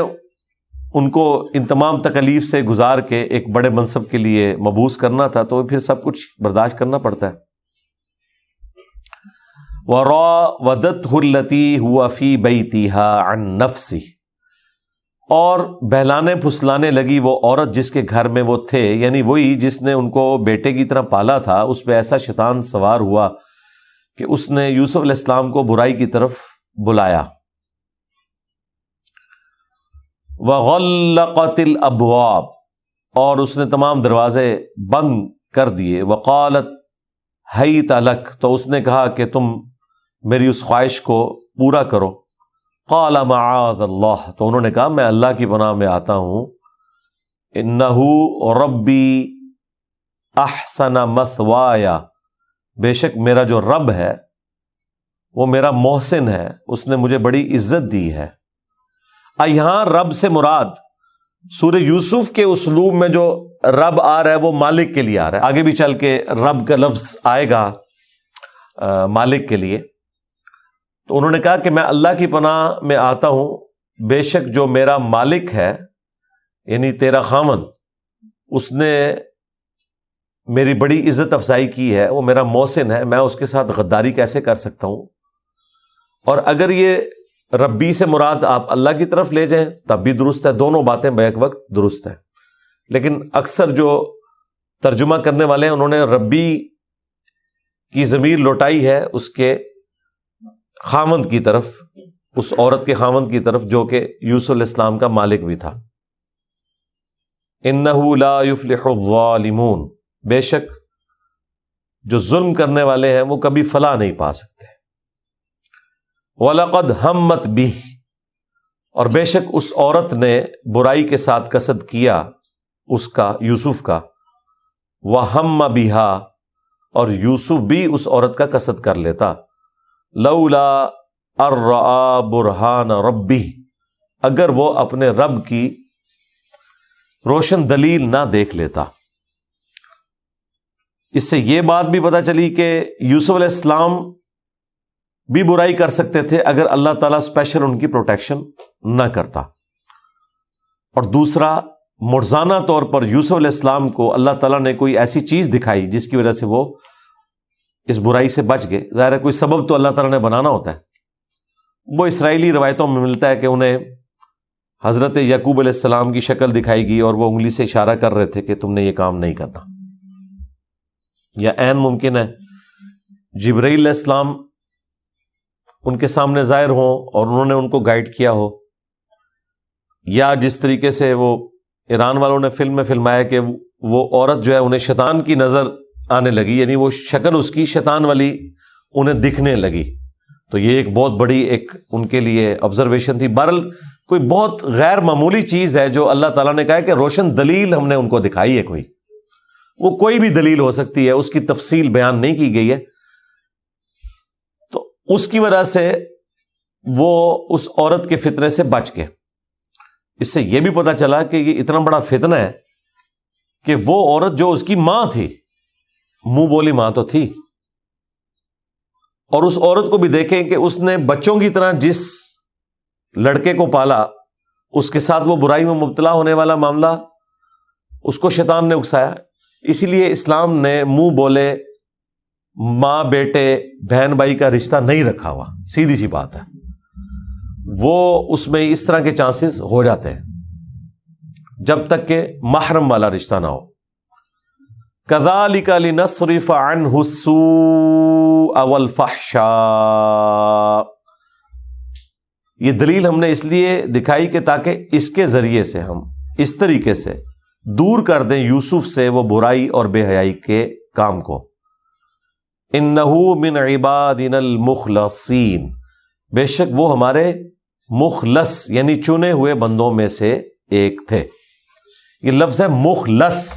[SPEAKER 1] ان کو ان تمام تکلیف سے گزار کے ایک بڑے منصب کے لیے مبوس کرنا تھا، تو پھر سب کچھ برداشت کرنا پڑتا ہے۔ ودت ہلتی ہوا فی بئی ان نفسی اور بہلانے پھسلانے لگی وہ عورت جس کے گھر میں وہ تھے یعنی وہی جس نے ان کو بیٹے کی طرح پالا تھا، اس پہ ایسا شیطان سوار ہوا کہ اس نے یوسف علیہ السلام کو برائی کی طرف بلایا۔ وغلقت الابواب اور اس نے تمام دروازے بند کر دیے۔ وقالت ہئی تلک تو اس نے کہا کہ تم میری اس خواہش کو پورا کرو۔ قال معاذ اللہ۔ تو انہوں نے کہا، میں اللہ کی پناہ میں آتا ہوں۔ انہو ربی احسن مسوایا بے شک میرا جو رب ہے، وہ میرا محسن ہے۔ اس نے مجھے بڑی عزت دی ہے۔ یہاں رب سے مراد، سورہ یوسف کے اسلوب میں جو رب آ رہا ہے، وہ مالک کے لیے آ رہا ہے۔ آگے بھی چل کے رب کا لفظ آئے گا مالک کے لیے۔ تو انہوں نے کہا کہ میں اللہ کی پناہ میں آتا ہوں، بے شک جو میرا مالک ہے یعنی تیرا خامن، اس نے میری بڑی عزت افزائی کی ہے، وہ میرا موسن ہے، میں اس کے ساتھ غداری کیسے کر سکتا ہوں؟ اور اگر یہ ربی سے مراد آپ اللہ کی طرف لے جائیں، تب بھی درست ہے، دونوں باتیں بیک وقت درست ہیں۔ لیکن اکثر جو ترجمہ کرنے والے ہیں، انہوں نے ربی کی ضمیر لوٹائی ہے، اس کے خامند کی طرف، اس عورت کے خامند کی طرف جو کہ یوسف الاسلام کا مالک بھی تھا۔ لا لولا ارا برہان ربی اگر وہ اپنے رب کی روشن دلیل نہ دیکھ لیتا۔ اس سے یہ بات بھی پتا چلی کہ یوسف علیہ السلام بھی برائی کر سکتے تھے اگر اللہ تعالیٰ اسپیشل ان کی پروٹیکشن نہ کرتا۔ اور دوسرا، مرزانہ طور پر یوسف علیہ السلام کو اللہ تعالیٰ نے کوئی ایسی چیز دکھائی جس کی وجہ سے وہ اس برائی سے بچ گئے۔ ظاہر ہے کوئی سبب تو اللہ تعالیٰ نے بنانا ہوتا ہے۔ وہ اسرائیلی روایتوں میں ملتا ہے کہ انہیں حضرت یعقوب علیہ السلام کی شکل دکھائی گئی اور وہ انگلی سے اشارہ کر رہے تھے کہ تم نے یہ کام نہیں کرنا۔ یا این ممکن ہے جبرئی علیہ السلام ان کے سامنے ظاہر ہوں اور انہوں نے ان کو گائیڈ کیا ہو۔ یا جس طریقے سے وہ ایران والوں نے فلم میں فلمایا کہ وہ عورت جو ہے انہیں شیطان کی نظر آنے لگی یعنی وہ شکل اس کی شیطان والی انہیں دکھنے لگی۔ تو یہ ایک بہت بڑی ایک ان کے لیے آبزرویشن تھی۔ برل کوئی بہت غیر معمولی چیز ہے جو اللہ تعالیٰ نے کہا کہ روشن دلیل ہم نے ان کو دکھائی ہے کوئی۔ وہ کوئی بھی دلیل ہو سکتی ہے، اس کی تفصیل بیان نہیں کی گئی ہے۔ تو اس کی وجہ سے وہ اس عورت کے فتنے سے بچ گئے۔ اس سے یہ بھی پتا چلا کہ یہ اتنا بڑا فتنہ ہے کہ وہ عورت جو اس کی ماں تھی منہ بولی ماں تو تھی۔ اور اس عورت کو بھی دیکھیں کہ اس نے بچوں کی طرح جس لڑکے کو پالا، اس کے ساتھ وہ برائی میں مبتلا ہونے والا معاملہ، اس کو شیطان نے اکسایا۔ اسی لیے اسلام نے منہ بولے ماں، بیٹے، بہن بھائی کا رشتہ نہیں رکھا ہوا۔ سیدھی سی بات ہے۔ وہ اس میں اس طرح کے چانسز ہو جاتے ہیں جب تک کہ محرم والا رشتہ نہ ہو۔ کزال کلی نصرف ان حسو اول فحشا یہ دلیل ہم نے اس لیے دکھائی کہ تاکہ اس کے ذریعے سے ہم اس طریقے سے دور کر دیں یوسف سے وہ برائی اور بے حیائی کے کام کو. ان من عباد المخلصین. بے شک وہ ہمارے مخلص یعنی چنے ہوئے بندوں میں سے ایک تھے. یہ لفظ ہے مخلص.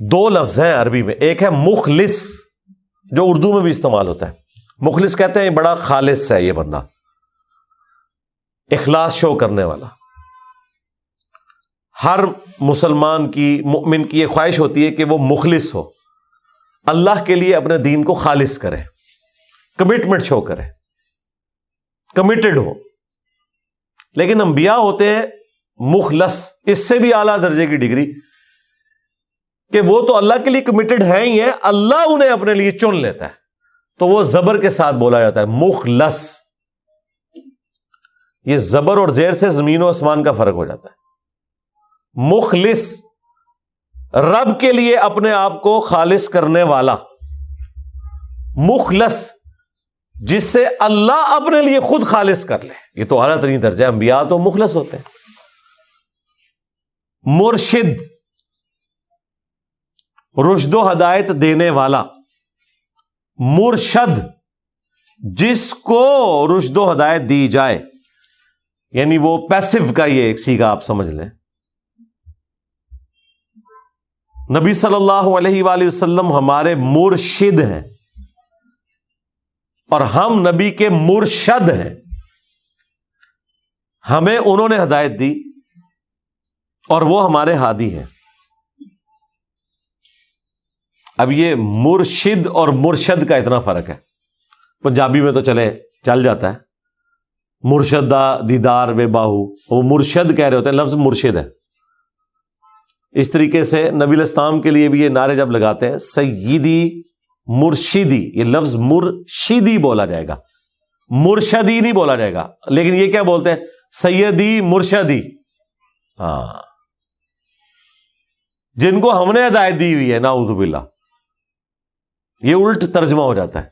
[SPEAKER 1] دو لفظ ہیں عربی میں۔ ایک ہے مخلص، جو اردو میں بھی استعمال ہوتا ہے۔ مخلص کہتے ہیں بڑا خالص ہے یہ بندہ۔ اخلاص شو کرنے والا۔ ہر مسلمان کی، مؤمن کی یہ خواہش ہوتی ہے کہ وہ مخلص ہو۔ اللہ کے لیے اپنے دین کو خالص کرے۔ کمٹمنٹ شو کرے۔ کمیٹڈ ہو۔ لیکن انبیاء ہوتے ہیں مخلص۔ اس سے بھی اعلی درجے کی ڈگری۔ کہ وہ تو اللہ کے لیے کمیٹڈ ہے ہی ہے اللہ انہیں اپنے لیے چن لیتا ہے۔ تو وہ زبر کے ساتھ بولا جاتا ہے، مخلص۔ یہ زبر اور زیر سے زمین و آسمان کا فرق ہو جاتا ہے۔ مخلص، رب کے لیے اپنے آپ کو خالص کرنے والا۔ مخلص، جس سے اللہ اپنے لیے خود خالص کر لے۔ یہ تو اعلیٰ ترین درجہ انبیاء تو مخلص ہوتے ہیں۔ مرشد رشد و ہدایت دینے والا مرشد جس کو رشد و ہدایت دی جائے یعنی وہ پیسو کا یہ ایک سیگا آپ سمجھ لیں۔ نبی صلی اللہ علیہ وآلہ وسلم ہمارے مرشد ہیں اور ہم نبی کے مرشد ہیں۔ ہمیں انہوں نے ہدایت دی اور وہ ہمارے ہادی ہیں۔ اب یہ مرشد اور مرشد کا اتنا فرق ہے۔ پنجابی میں تو چلے، چل جاتا ہے۔ مرشدہ دیدار وے باہو، وہ مرشد کہہ رہے ہوتے ہیں، لفظ مرشد ہے۔ اس طریقے سے نبی الاسلام کے لیے بھی یہ نعرے جب لگاتے ہیں، سیدی مرشدی، یہ لفظ مرشدی بولا جائے گا۔ مرشدی نہیں بولا جائے گا۔ لیکن یہ کیا بولتے ہیں؟ سیدی مرشدی۔ ہاں۔ جن کو ہم نے ہدایت دی ہوئی ہے نا باللہ۔ یہ الٹ ترجمہ ہو جاتا ہے۔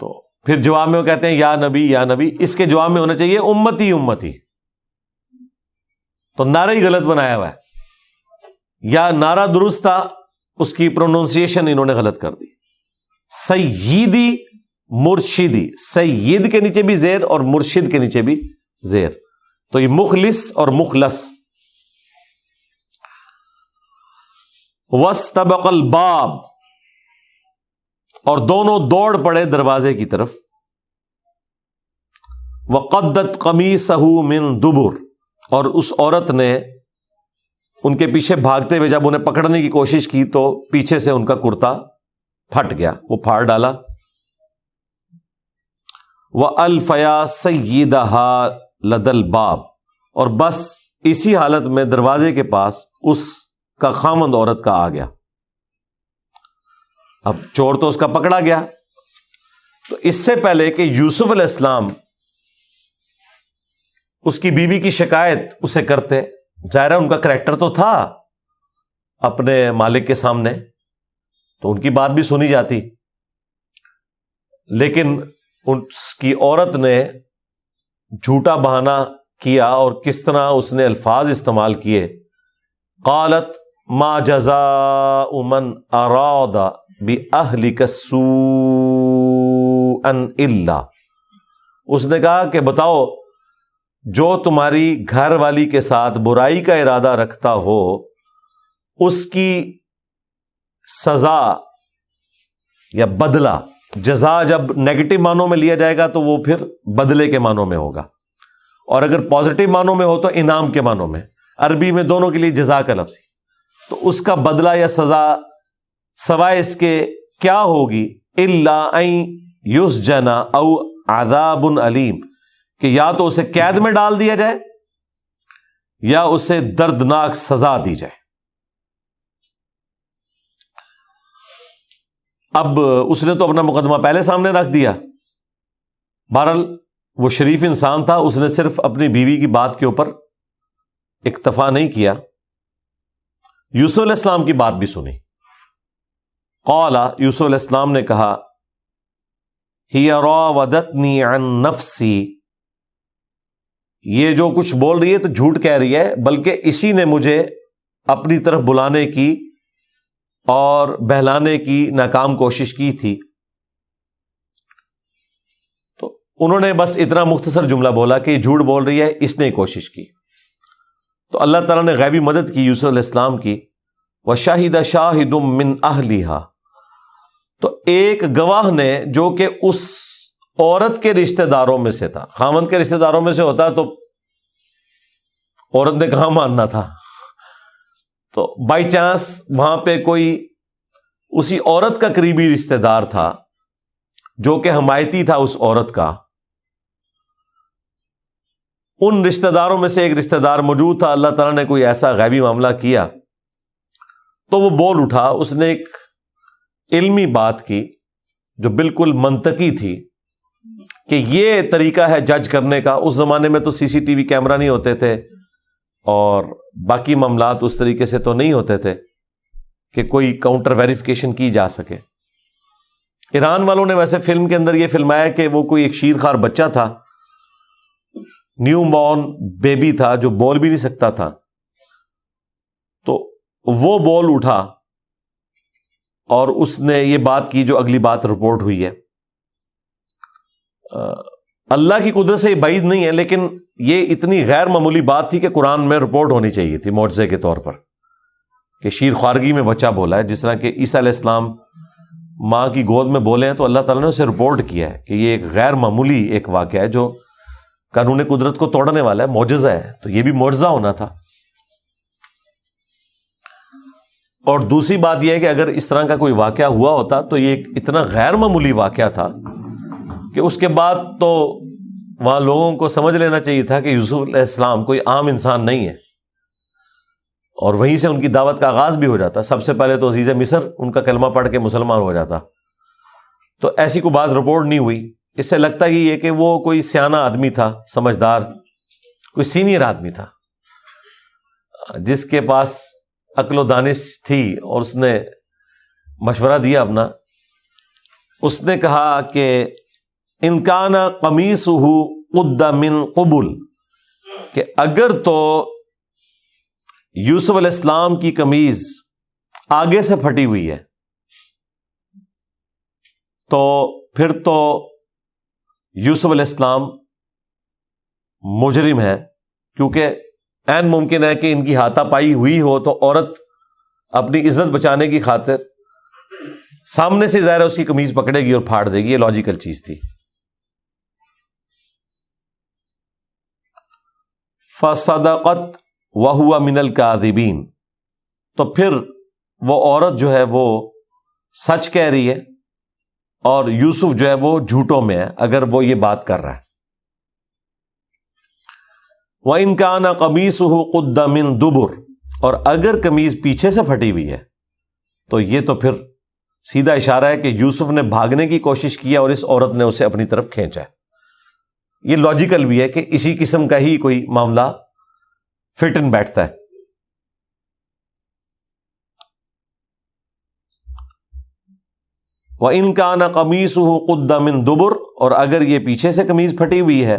[SPEAKER 1] تو پھر جواب میں وہ کہتے ہیں یا نبی یا نبی اس کے جواب میں ہونا چاہیے امتی امتی۔ تو نعرہ ہی غلط بنایا ہوا ہے۔ یا نعرہ درست تھا اس کی پروننسیشن انہوں نے غلط کر دی۔ سیدی مرشدی سید کے نیچے بھی زیر اور مرشد کے نیچے بھی زیر۔ تو یہ مخلص اور مخلص۔ وس الباب۔ اور دونوں دوڑ پڑے دروازے کی طرف۔ وقدت قمی سہو من دبر۔ اور اس عورت نے ان کے پیچھے بھاگتے ہوئے جب انہیں پکڑنے کی کوشش کی تو پیچھے سے ان کا کرتا پھٹ گیا، وہ پھاڑ ڈالا۔ وہ الفیا سیدہ لدل باب اور بس اسی حالت میں دروازے کے پاس اس کا خامند عورت کا آ گیا۔ اب چور تو اس کا پکڑا گیا۔ تو اس سے پہلے کہ یوسف علیہ السلام اس کی بیوی کی شکایت اسے کرتے ظاہرہ ان کا کریکٹر تو تھا اپنے مالک کے سامنے، تو ان کی بات بھی سنی جاتی۔ لیکن اس کی عورت نے جھوٹا بہانا کیا اور کس طرح اس نے الفاظ استعمال کیے۔ قالت ما جزا امن اراد بھی اہلی کسو ان اللہ اس نے کہا کہ بتاؤ، جو تمہاری گھر والی کے ساتھ برائی کا ارادہ رکھتا ہو، اس کی سزا یا بدلہ، جزا جب نیگیٹو معنوں میں لیا جائے گا تو وہ پھر بدلے کے معنوں میں ہوگا۔ اور اگر پازیٹو معنوں میں ہو تو انعام کے معنوں میں۔ عربی میں دونوں کے لیے جزا کا لفظ تو اس کا بدلہ یا سزا سوائے اس کے کیا ہوگی؟ اللہ یوس جنا او آداب علیم، کہ یا تو اسے قید میں ڈال دیا جائے یا اسے دردناک سزا دی جائے۔ اب اس نے تو اپنا مقدمہ پہلے سامنے رکھ دیا۔ بہرحال وہ شریف انسان تھا، اس نے صرف اپنی بیوی کی بات کے اوپر اکتفا نہیں کیا۔ یوسف علیہ السلام کی بات بھی سنی قولا یوسف علیہ السلام نے کہا، ہی ودتنی عن نفسی یہ جو کچھ بول رہی ہے تو جھوٹ کہہ رہی ہے، بلکہ اسی نے مجھے اپنی طرف بلانے کی اور بہلانے کی ناکام کوشش کی تھی۔ تو انہوں نے بس اتنا مختصر جملہ بولا کہ یہ جھوٹ بول رہی ہے، اس نے کوشش کی۔ تو اللہ تعالیٰ نے غیبی مدد کی یوسف علیہ السلام کی۔ وہ شاہد شاہد من اہلیہ تو ایک گواہ نے جو کہ اس عورت کے رشتہ داروں میں سے تھا۔ خامند کے رشتہ داروں میں سے ہوتا تو عورت نے کہاں ماننا تھا؟ تو بائی چانس وہاں پہ کوئی اسی عورت کا قریبی رشتہ دار تھا جو کہ حمایتی تھا اس عورت کا۔ ان رشتہ داروں میں سے ایک رشتہ دار موجود تھا، اللہ تعالیٰ نے کوئی ایسا غیبی معاملہ کیا؟ تو وہ بول اٹھا، اس نے ایک علمی بات کی جو بالکل منطقی تھی کہ یہ طریقہ ہے جج کرنے کا۔ اس زمانے میں تو سی سی ٹی وی کیمرہ نہیں ہوتے تھے اور باقی معاملات اس طریقے سے تو نہیں ہوتے تھے کہ کوئی کاؤنٹر ویریفیکیشن کی جا سکے۔ ایران والوں نے ویسے فلم کے اندر یہ فلمایا کہ وہ کوئی ایک شیر خار بچہ تھا۔ نیو بورن بیبی تھا جو بول بھی نہیں سکتا تھا۔ تو وہ بول اٹھا اور اس نے یہ بات کی جو اگلی بات رپورٹ ہوئی ہے۔ اللہ کی قدرت سے یہ بعید نہیں ہے، لیکن یہ اتنی غیر معمولی بات تھی کہ قرآن میں رپورٹ ہونی چاہیے تھی معجزے کے طور پر کہ شیر خوارگی میں بچہ بولا ہے، جس طرح کہ عیسیٰ علیہ السلام ماں کی گود میں بولے ہیں، تو اللہ تعالیٰ نے اسے رپورٹ کیا ہے کہ یہ ایک غیر معمولی ایک واقعہ ہے جو قانون قدرت کو توڑنے والا ہے، معجزہ ہے۔ تو یہ بھی معجزہ ہونا تھا۔ اور دوسری بات یہ ہے کہ اگر اس طرح کا کوئی واقعہ ہوا ہوتا تو یہ ایک اتنا غیر معمولی واقعہ تھا کہ اس کے بعد تو وہاں لوگوں کو سمجھ لینا چاہیے تھا کہ یوسف علیہ السلام کوئی عام انسان نہیں ہے۔ اور وہیں سے ان کی دعوت کا آغاز بھی ہو جاتا۔ سب سے پہلے تو عزیز مصر، ان کا کلمہ پڑھ کے مسلمان ہو جاتا۔ تو ایسی کوئی بات رپورٹ نہیں ہوئی۔ اس سے لگتا ہی یہ کہ وہ کوئی سیانہ آدمی تھا، سمجھدار، کوئی سینئر آدمی تھا۔ جس کے پاس عقل و دانش تھی اور اس نے مشورہ دیا اپنا، اس نے کہا کہ انکان قمیص ہو من قبول کہ اگر تو یوسف علیہ السلام کی کمیز آگے سے پھٹی ہوئی ہے، تو پھر تو یوسف علیہ السلام مجرم ہے کیونکہ این ممکن ہے کہ ان کی ہاتھا پائی ہوئی ہو تو عورت اپنی عزت بچانے کی خاطر سامنے سے ظاہر اس کی کمیز پکڑے گی اور پھاڑ دے گی، یہ لاجیکل چیز تھی۔ فصدقت وہ ہوا من القاذبین تو پھر وہ عورت جو ہے وہ سچ کہہ رہی ہے اور یوسف جو ہے وہ جھوٹوں میں ہے، اگر وہ یہ بات کر رہا ہے۔ وہ ان کا نا قمیص ہو قدمن دبر، اور اگر کمیز پیچھے سے پھٹی ہوئی ہے، تو یہ تو پھر سیدھا اشارہ ہے کہ یوسف نے بھاگنے کی کوشش کیا اور اس عورت نے اسے اپنی طرف کھینچا ہے۔ یہ لاجیکل بھی ہے کہ اسی قسم کا ہی کوئی معاملہ فٹ ان بیٹھتا ہے۔ وہ ان کا نا قمیص ہو قدمن دبر اور اگر یہ پیچھے سے کمیز پھٹی ہوئی ہے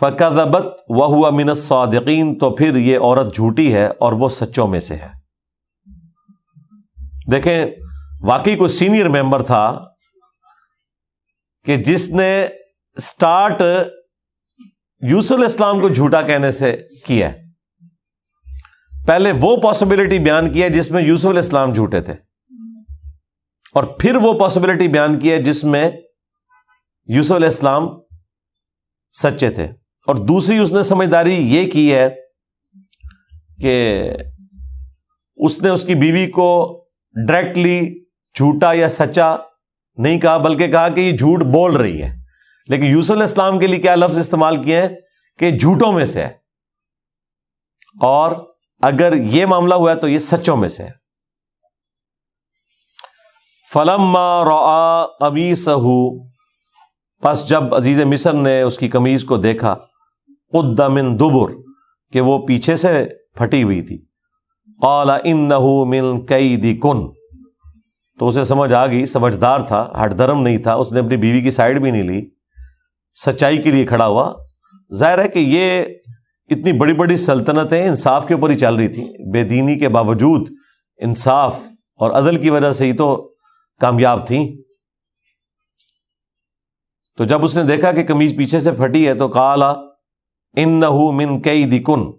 [SPEAKER 1] فقبت وہ ہوا من صادقین تو پھر یہ عورت جھوٹی ہے اور وہ سچوں میں سے ہے۔ دیکھیں، واقعی کوئی سینئر ممبر تھا کہ جس نے اسٹارٹ یوسف الاسلام کو جھوٹا کہنے سے کیا پہلے وہ پاسبلٹی بیان کیا جس میں یوسف علیہ السلام جھوٹے تھے۔ اور پھر وہ پاسبلٹی بیان کیا جس میں یوسف علیہ السلام سچے تھے۔ اور دوسری اس نے سمجھداری یہ کی ہے کہ اس نے اس کی بیوی کو ڈائریکٹلی جھوٹا یا سچا نہیں کہا، بلکہ کہا کہ یہ جھوٹ بول رہی ہے۔ لیکن یوسف علیہ السلام کے لیے کیا لفظ استعمال کیے ہیں؟ کہ جھوٹوں میں سے ہے۔ اور اگر یہ معاملہ ہوا ہے تو یہ سچوں میں سے ہے۔ فلم ابھی سہو پس جب عزیز مصر نے اس کی کمیز کو دیکھا قدمن دبر، کہ وہ پیچھے سے پھٹی ہوئی تھی۔ اعلی ان من کئی کن تو اسے سمجھ آ گئی، سمجھدار تھا ہٹ دھرم نہیں تھا، اس نے اپنی بیوی کی سائڈ بھی نہیں لی۔ سچائی کے لیے کھڑا ہوا۔ ظاہر ہے کہ یہ اتنی بڑی بڑی سلطنتیں انصاف کے اوپر ہی چل رہی تھیں۔ بے دینی کے باوجود انصاف اور عدل کی وجہ سے ہی تو کامیاب تھیں۔ تو جب اس نے دیکھا کہ کمیز پیچھے سے پھٹی ہے تو کالا ان نہ من کئی دکن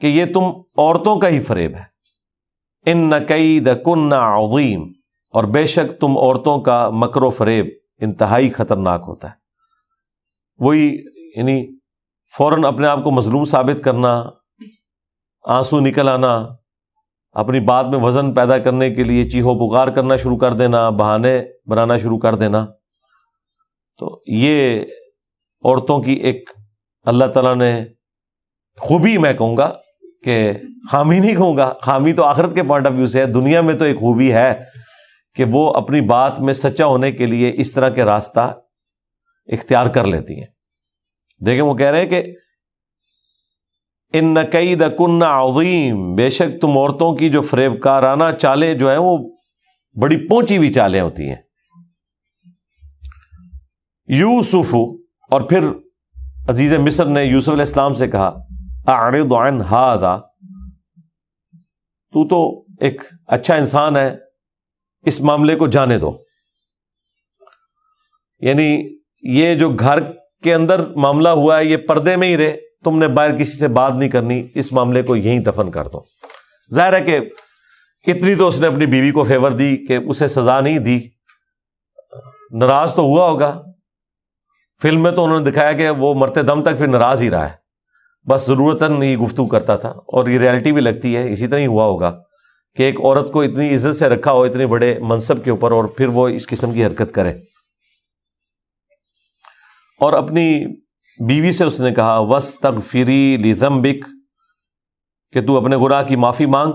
[SPEAKER 1] کہ یہ تم عورتوں کا ہی فریب ہے۔ ان نہ کئی دکن نہ عظیم، اور بے شک تم عورتوں کا مکر و فریب، انتہائی خطرناک ہوتا ہے۔ وہی یعنی فوراً اپنے آپ کو مظلوم ثابت کرنا، آنسو نکل آنا اپنی بات میں وزن پیدا کرنے کے لیے چیہو پکار کرنا شروع کر دینا، بہانے بنانا شروع کر دینا۔ تو یہ عورتوں کی ایک اللہ تعالیٰ نے خوبی میں کہوں گا کہ خامی نہیں کہوں گا، خامی تو آخرت کے پوائنٹ آف ویو سے ہے۔ دنیا میں تو ایک خوبی ہے کہ وہ اپنی بات میں سچا ہونے کے لیے اس طرح کے راستہ اختیار کر لیتی ہیں۔ دیکھیں وہ کہہ رہے ہیں کہ ان نقید کن عظیم۔ بے شک تم عورتوں کی جو فریب کارانہ چالیں جو ہیں وہ بڑی پہنچی ہوئی چالیں ہوتی ہیں۔ یوسف، اور پھر عزیز مصر نے یوسف علیہ السلام سے کہا، اعرض عن هذا۔ تو تو ایک اچھا انسان ہے، اس معاملے کو جانے دو۔ یعنی یہ جو گھر کے اندر معاملہ ہوا ہے، یہ پردے میں ہی رہے۔ تم نے باہر کسی سے بات نہیں کرنی، اس معاملے کو یہیں دفن کر دو۔ ظاہر ہے کہ اتنی تو اس نے اپنی بیوی کو فیور دی کہ اسے سزا نہیں دی۔ ناراض تو ہوا ہوگا۔ فلم میں تو انہوں نے دکھایا کہ وہ مرتے دم تک پھر ناراض ہی رہا ہے۔ بس ضرورت نہیں گفتگو کرتا تھا اور یہ ریالٹی بھی لگتی ہے۔ اسی طرح ہی ہوا ہوگا کہ ایک عورت کو اتنی عزت سے رکھا ہو، اتنے بڑے منصب کے اوپر اور پھر وہ اس قسم کی حرکت کرے۔ اور اپنی بیوی سے اس نے کہا وس تگ فری کہ تو اپنے گناہ کی معافی مانگ۔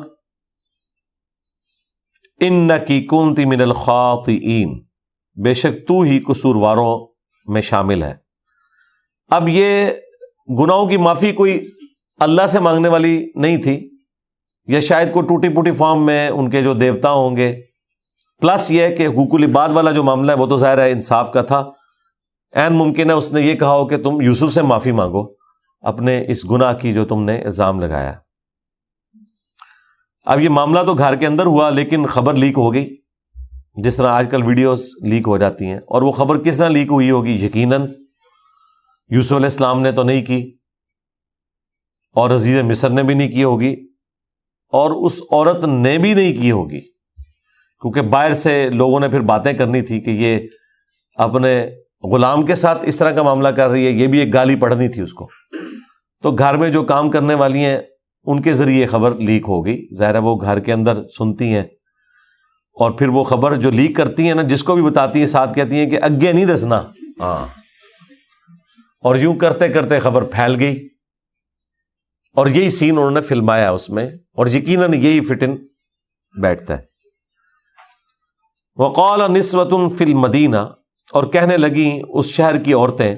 [SPEAKER 1] ان نہ کی کنتی من الخاطئین بے شک تو ہی قصورواروں میں شامل ہے۔ اب یہ گناہوں کی معافی کوئی اللہ سے مانگنے والی نہیں تھی۔ یا شاید کوئی ٹوٹی پوٹی فارم میں ان کے جو دیوتا ہوں گے۔ پلس یہ کہ حقوق العباد والا جو معاملہ ہے وہ تو ظاہر ہے انصاف کا تھا۔ این ممکن ہے اس نے یہ کہا ہو کہ تم یوسف سے معافی مانگو اپنے اس گناہ کی جو تم نے الزام لگایا۔ اب یہ معاملہ تو گھر کے اندر ہوا لیکن خبر لیک ہو گئی۔ جس طرح آج کل ویڈیوز لیک ہو جاتی ہیں اور وہ خبر کس طرح لیک ہوئی ہوگی؟ یقیناً یوسف علیہ السلام نے تو نہیں کی اور عزیز مصر نے بھی نہیں کی ہوگی اور اس عورت نے بھی نہیں کی ہوگی۔ کیونکہ باہر سے لوگوں نے پھر باتیں کرنی تھی کہ یہ اپنے غلام کے ساتھ اس طرح کا معاملہ کر رہی ہے، یہ بھی ایک گالی پڑھنی تھی اس کو۔ تو گھر میں جو کام کرنے والی ہیں، ان کے ذریعے خبر لیک ہو گئی۔ ظاہر ہے وہ گھر کے اندر سنتی ہیں۔ اور پھر وہ خبر جو لیک کرتی ہیں نا، جس کو بھی بتاتی ہیں، ساتھ کہتی ہیں کہ اگے نہیں دسنا۔ ہاں۔ اور یوں کرتے کرتے خبر پھیل گئی۔ اور یہی سین انہوں نے فلمایا اس میں۔ اور یقیناً یہی فٹن بیٹھتا ہے۔ وقال نسوت فل مدینہ اور کہنے لگی اس شہر کی عورتیں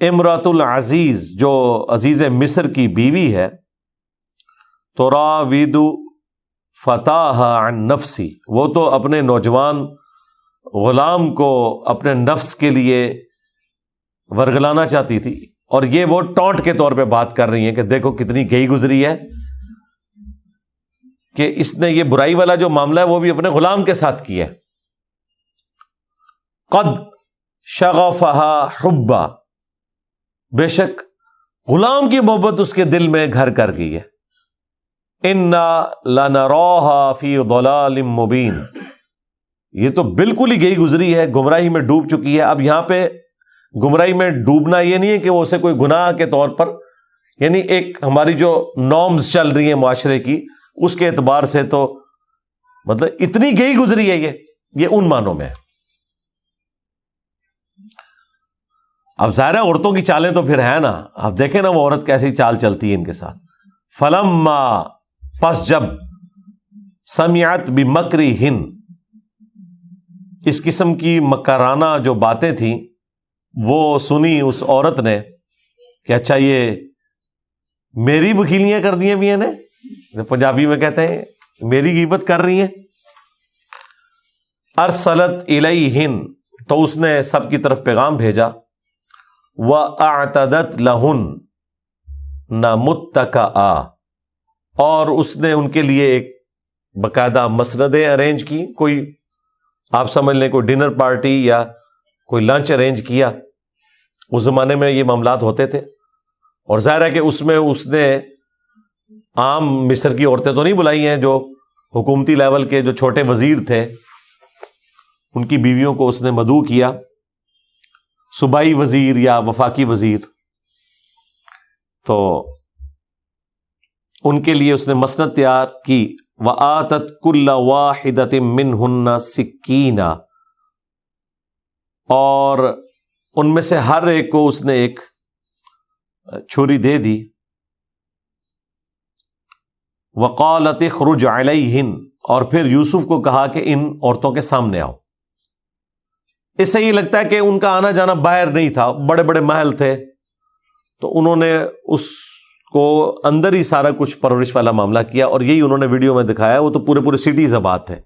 [SPEAKER 1] امرات العزیز جو عزیز مصر کی بیوی ہے تو را ویدو فتح نفسی، وہ تو اپنے نوجوان غلام کو اپنے نفس کے لیے ورگلانا چاہتی تھی۔ اور یہ وہ ٹونٹ کے طور پہ بات کر رہی ہیں کہ دیکھو کتنی گئی گزری ہے کہ اس نے یہ برائی والا جو معاملہ ہے وہ بھی اپنے غلام کے ساتھ کیا ہے۔ قد شغفہا حبا۔ بے شک غلام کی محبت اس کے دل میں گھر کر گئی ہے۔ ان فی ضلال مبین یہ تو بالکل ہی گئی گزری ہے، گمراہی میں ڈوب چکی ہے۔ اب یہاں پہ گمراہی میں ڈوبنا یہ نہیں ہے کہ وہ اسے کوئی گناہ کے طور پر یعنی ایک ہماری جو نارمز چل رہی ہیں معاشرے کی، اس کے اعتبار سے تو مطلب اتنی گئی گزری ہے یہ۔ یہ ان معنوں میں ہے۔ اب ظاہر ہے عورتوں کی چالیں تو پھر ہے نا۔ اب دیکھیں نا وہ عورت کیسی چال چلتی ہے ان کے ساتھ۔ فلم پس جب سمیات بھی مکری ہند اس قسم کی مکرانہ جو باتیں تھیں، وہ سنی اس عورت نے کہ اچھا یہ میری وکیلیاں کر دی بھی ہیں پنجابی میں کہتے ہیں، میری غیبت کر رہی ہیں۔ ارسلت الئی ہند تو اس نے سب کی طرف پیغام بھیجا۔ وہ آتدت لہن نہ متک آ اور اس نے ان کے لیے ایک باقاعدہ مسندیں ارینج کی، کوئی آپ سمجھ لیں کوئی ڈنر پارٹی یا کوئی لنچ ارینج کیا۔ اس زمانے میں یہ معاملات ہوتے تھے۔ اور ظاہر ہے کہ اس میں اس نے عام مصر کی عورتیں تو نہیں بلائی ہیں، جو حکومتی لیول کے جو چھوٹے وزیر تھے، ان کی بیویوں کو اس نے مدعو کیا۔ صوبائی وزیر یا وفاقی وزیر، تو ان کے لیے اس نے مسنت تیار کی و آتت کل واحد من ہن سکینہ، اور ان میں سے ہر ایک کو اس نے ایک چھری دے دی۔ وقالت خرج علیہن، اور پھر یوسف کو کہا کہ ان عورتوں کے سامنے آؤ۔ اس سے یہ لگتا ہے کہ ان کا آنا جانا باہر نہیں تھا، بڑے بڑے محل تھے۔ تو انہوں نے اس کو اندر ہی سارا کچھ پرورش والا معاملہ کیا اور یہی انہوں نے ویڈیو میں دکھایا، وہ تو پورے پورے سٹیز بات ہے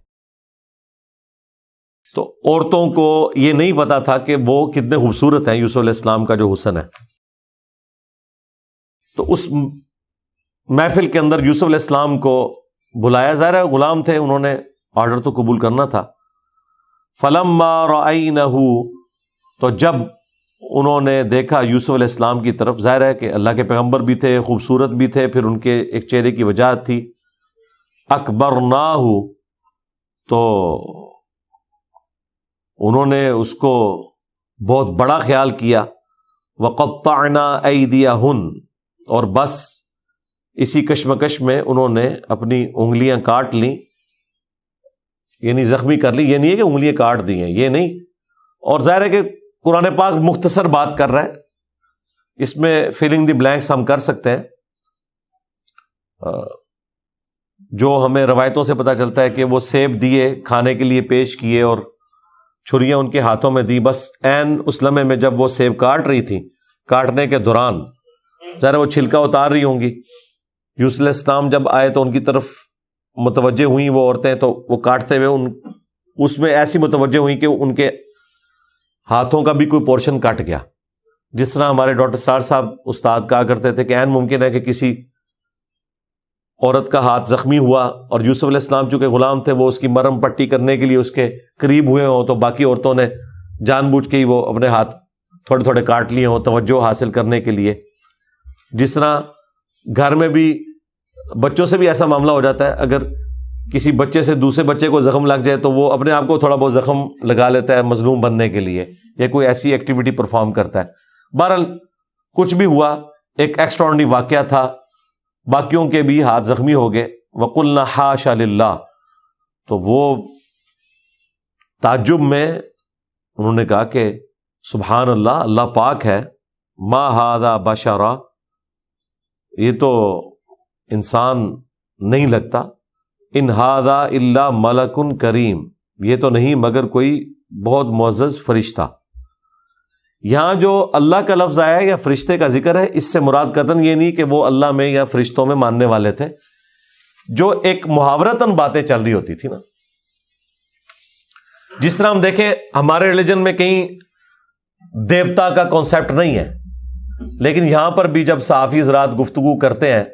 [SPEAKER 1] تو عورتوں کو یہ نہیں پتا تھا کہ وہ کتنے خوبصورت ہیں، یوسف علیہ السلام کا جو حسن ہے۔ تو اس محفل کے اندر یوسف علیہ السلام کو بلایا۔ جا رہا غلام تھے، انہوں نے آرڈر تو قبول کرنا تھا۔ فلم نہ تو جب انہوں نے دیکھا یوسف علیہ السلام کی طرف، ظاہر ہے کہ اللہ کے پیغمبر بھی تھے، خوبصورت بھی تھے، پھر ان کے ایک چہرے کی وجہ تھی۔ اکبر نہ ہو تو انہوں نے اس کو بہت بڑا خیال کیا۔ وقتعنا ایدیا ہن اور بس اسی کشمکش میں انہوں نے اپنی انگلیاں کاٹ لیں۔ یعنی زخمی کر لی، یہ نہیں ہے کہ انگلیاں کاٹ دی ہیں، یہ نہیں۔ اور ظاہر ہے کہ قرآن پاک مختصر بات کر رہا ہے۔ اس میں فیلنگ دی بلینکس ہم کر سکتے ہیں۔ جو ہمیں روایتوں سے پتا چلتا ہے کہ وہ سیب دیے، کھانے کے لیے پیش کیے اور چھریاں ان کے ہاتھوں میں دی۔ بس این اس لمحے میں جب وہ سیب کاٹ رہی تھی کاٹنے کے دوران ذرا وہ چھلکا اتار رہی ہوں گی۔ یوس السلام جب آئے تو ان کی طرف متوجہ ہوئیں وہ عورتیں تو وہ کاٹتے ہوئے ان اس میں ایسی متوجہ ہوئی کہ ان کے ہاتھوں کا بھی کوئی پورشن کٹ گیا۔ جس طرح ہمارے ڈاکٹر سار صاحب استاد کہا کرتے تھے کہ این ممکن ہے کہ کسی عورت کا ہاتھ زخمی ہوا اور یوسف علیہ السلام چونکہ غلام تھے وہ اس کی مرم پٹی کرنے کے لیے اس کے قریب ہوئے ہوں تو باقی عورتوں نے جان بوجھ کے ہی وہ اپنے ہاتھ تھوڑے تھوڑے کاٹ لیے ہوں توجہ حاصل کرنے کے لیے۔ جس طرح گھر میں بھی بچوں سے بھی ایسا معاملہ ہو جاتا ہے، اگر کسی بچے سے دوسرے بچے کو زخم لگ جائے تو وہ اپنے آپ کو تھوڑا بہت زخم لگا لیتا ہے مظلوم بننے کے لیے، یا کوئی ایسی ایکٹیویٹی پرفارم کرتا ہے۔ بہرحال، کچھ بھی ہوا، ایک ایکسٹرانڈی واقعہ تھا۔ باقیوں کے بھی ہاتھ زخمی ہو گئے۔ وکل نہ ہاش اللہ تو وہ تعجب میں انہوں نے کہا کہ سبحان اللہ اللہ پاک ہے۔ ما ہادا بشارا یہ تو انسان نہیں لگتا۔ انہادا اللہ ملکن کریم۔ یہ تو نہیں، مگر کوئی بہت معزز فرشتہ۔ یہاں جو اللہ کا لفظ آیا یا فرشتے کا ذکر ہے، اس سے مراد قطن یہ نہیں کہ وہ اللہ میں یا فرشتوں میں ماننے والے تھے۔ جو ایک محاورتن باتیں چل رہی ہوتی تھی نا۔ جس طرح ہم دیکھیں، ہمارے ریلیجن میں کہیں دیوتا کا کانسیپٹ نہیں ہے۔ لیکن یہاں پر بھی جب صحافی زراعت گفتگو کرتے ہیں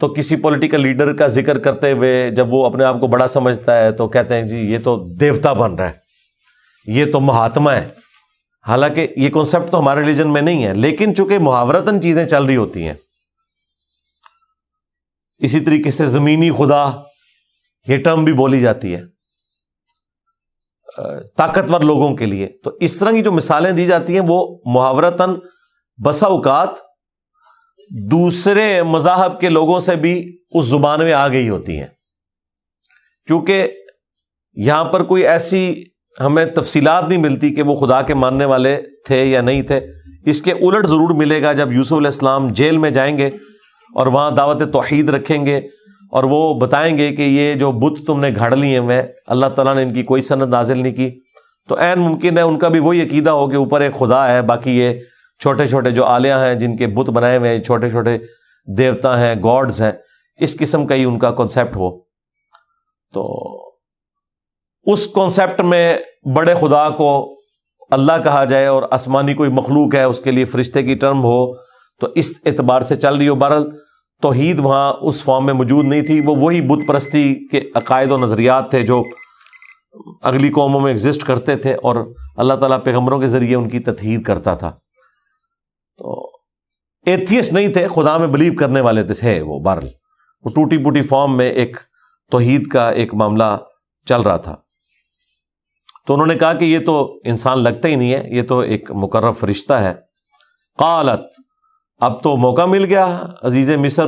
[SPEAKER 1] تو کسی پولیٹیکل لیڈر کا ذکر کرتے ہوئے جب وہ اپنے آپ کو بڑا سمجھتا ہے تو کہتے ہیں جی یہ تو دیوتا بن رہا ہے، یہ تو مہاتما ہے۔ حالانکہ یہ کانسیپٹ تو ہمارے ریلیجن میں نہیں ہے، لیکن چونکہ محاورتن چیزیں چل رہی ہوتی ہیں۔ اسی طریقے سے زمینی خدا، یہ ٹرم بھی بولی جاتی ہے، طاقتور لوگوں کے لیے۔ تو اس طرح کی جو مثالیں دی جاتی ہیں، وہ محاورتن بسا اوقات دوسرے مذاہب کے لوگوں سے بھی اس زبان میں آ گئی ہوتی ہیں۔ کیونکہ یہاں پر کوئی ایسی ہمیں تفصیلات نہیں ملتی کہ وہ خدا کے ماننے والے تھے یا نہیں تھے۔ اس کے الٹ ضرور ملے گا جب یوسف علیہ السلام جیل میں جائیں گے اور وہاں دعوت توحید رکھیں گے اور وہ بتائیں گے کہ یہ جو بت تم نے گھڑ لی ہیں میں، اللہ تعالیٰ نے ان کی کوئی صنعت نازل نہیں کی۔ تو عین ممکن ہے ان کا بھی وہی عقیدہ ہو کہ اوپر ایک خدا ہے، باقی یہ چھوٹے چھوٹے جو آلیہ ہیں، جن کے بت بنائے ہوئے ہیں، چھوٹے چھوٹے دیوتا ہیں، گاڈز ہیں، اس قسم کا ہی ان کا کانسیپٹ ہو۔ تو اس کانسیپٹ میں بڑے خدا کو اللہ کہا جائے اور آسمانی کوئی مخلوق ہے، اس کے لیے فرشتے کی ٹرم ہو، تو اس اعتبار سے چل رہی ہو۔ بہرحال توحید وہاں اس فارم میں موجود نہیں تھی، وہ وہی بت پرستی کے عقائد و نظریات تھے جو اگلی قوموں میں ایگزسٹ کرتے تھے اور اللہ تعالیٰ پیغمبروں کے ذریعے ان کی تطہیر کرتا تھا۔ تو ایتھیس نہیں تھے، خدا میں بلیو کرنے والے تھے وہ، بہرحال۔ وہ ٹوٹی پوٹی فارم میں ایک توحید کا ایک معاملہ چل رہا تھا۔ تو انہوں نے کہا کہ یہ تو انسان لگتا ہی نہیں ہے، یہ تو ایک مقرر فرشتہ ہے۔ قالت، اب تو موقع مل گیا عزیز مصر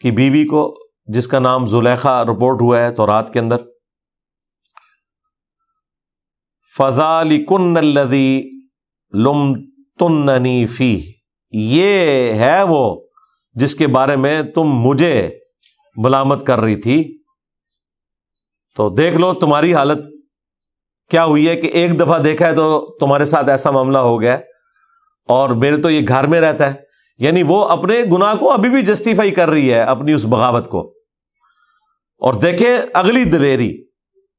[SPEAKER 1] کی بیوی کو، جس کا نام زلیخا رپورٹ ہوا ہے تو رات کے اندر۔ فضا کن الدی لم تننی فی، یہ ہے وہ جس کے بارے میں تم مجھے ملامت کر رہی تھی۔ تو دیکھ لو تمہاری حالت، کیا ہوئی ہے کہ ایک دفعہ دیکھا ہے تو تمہارے ساتھ ایسا معاملہ ہو گیا اور میرے تو یہ گھر میں رہتا ہے۔ یعنی وہ اپنے گناہ کو ابھی بھی جسٹیفائی کر رہی ہے اپنی اس بغاوت کو۔ اور دیکھیں اگلی دلیری،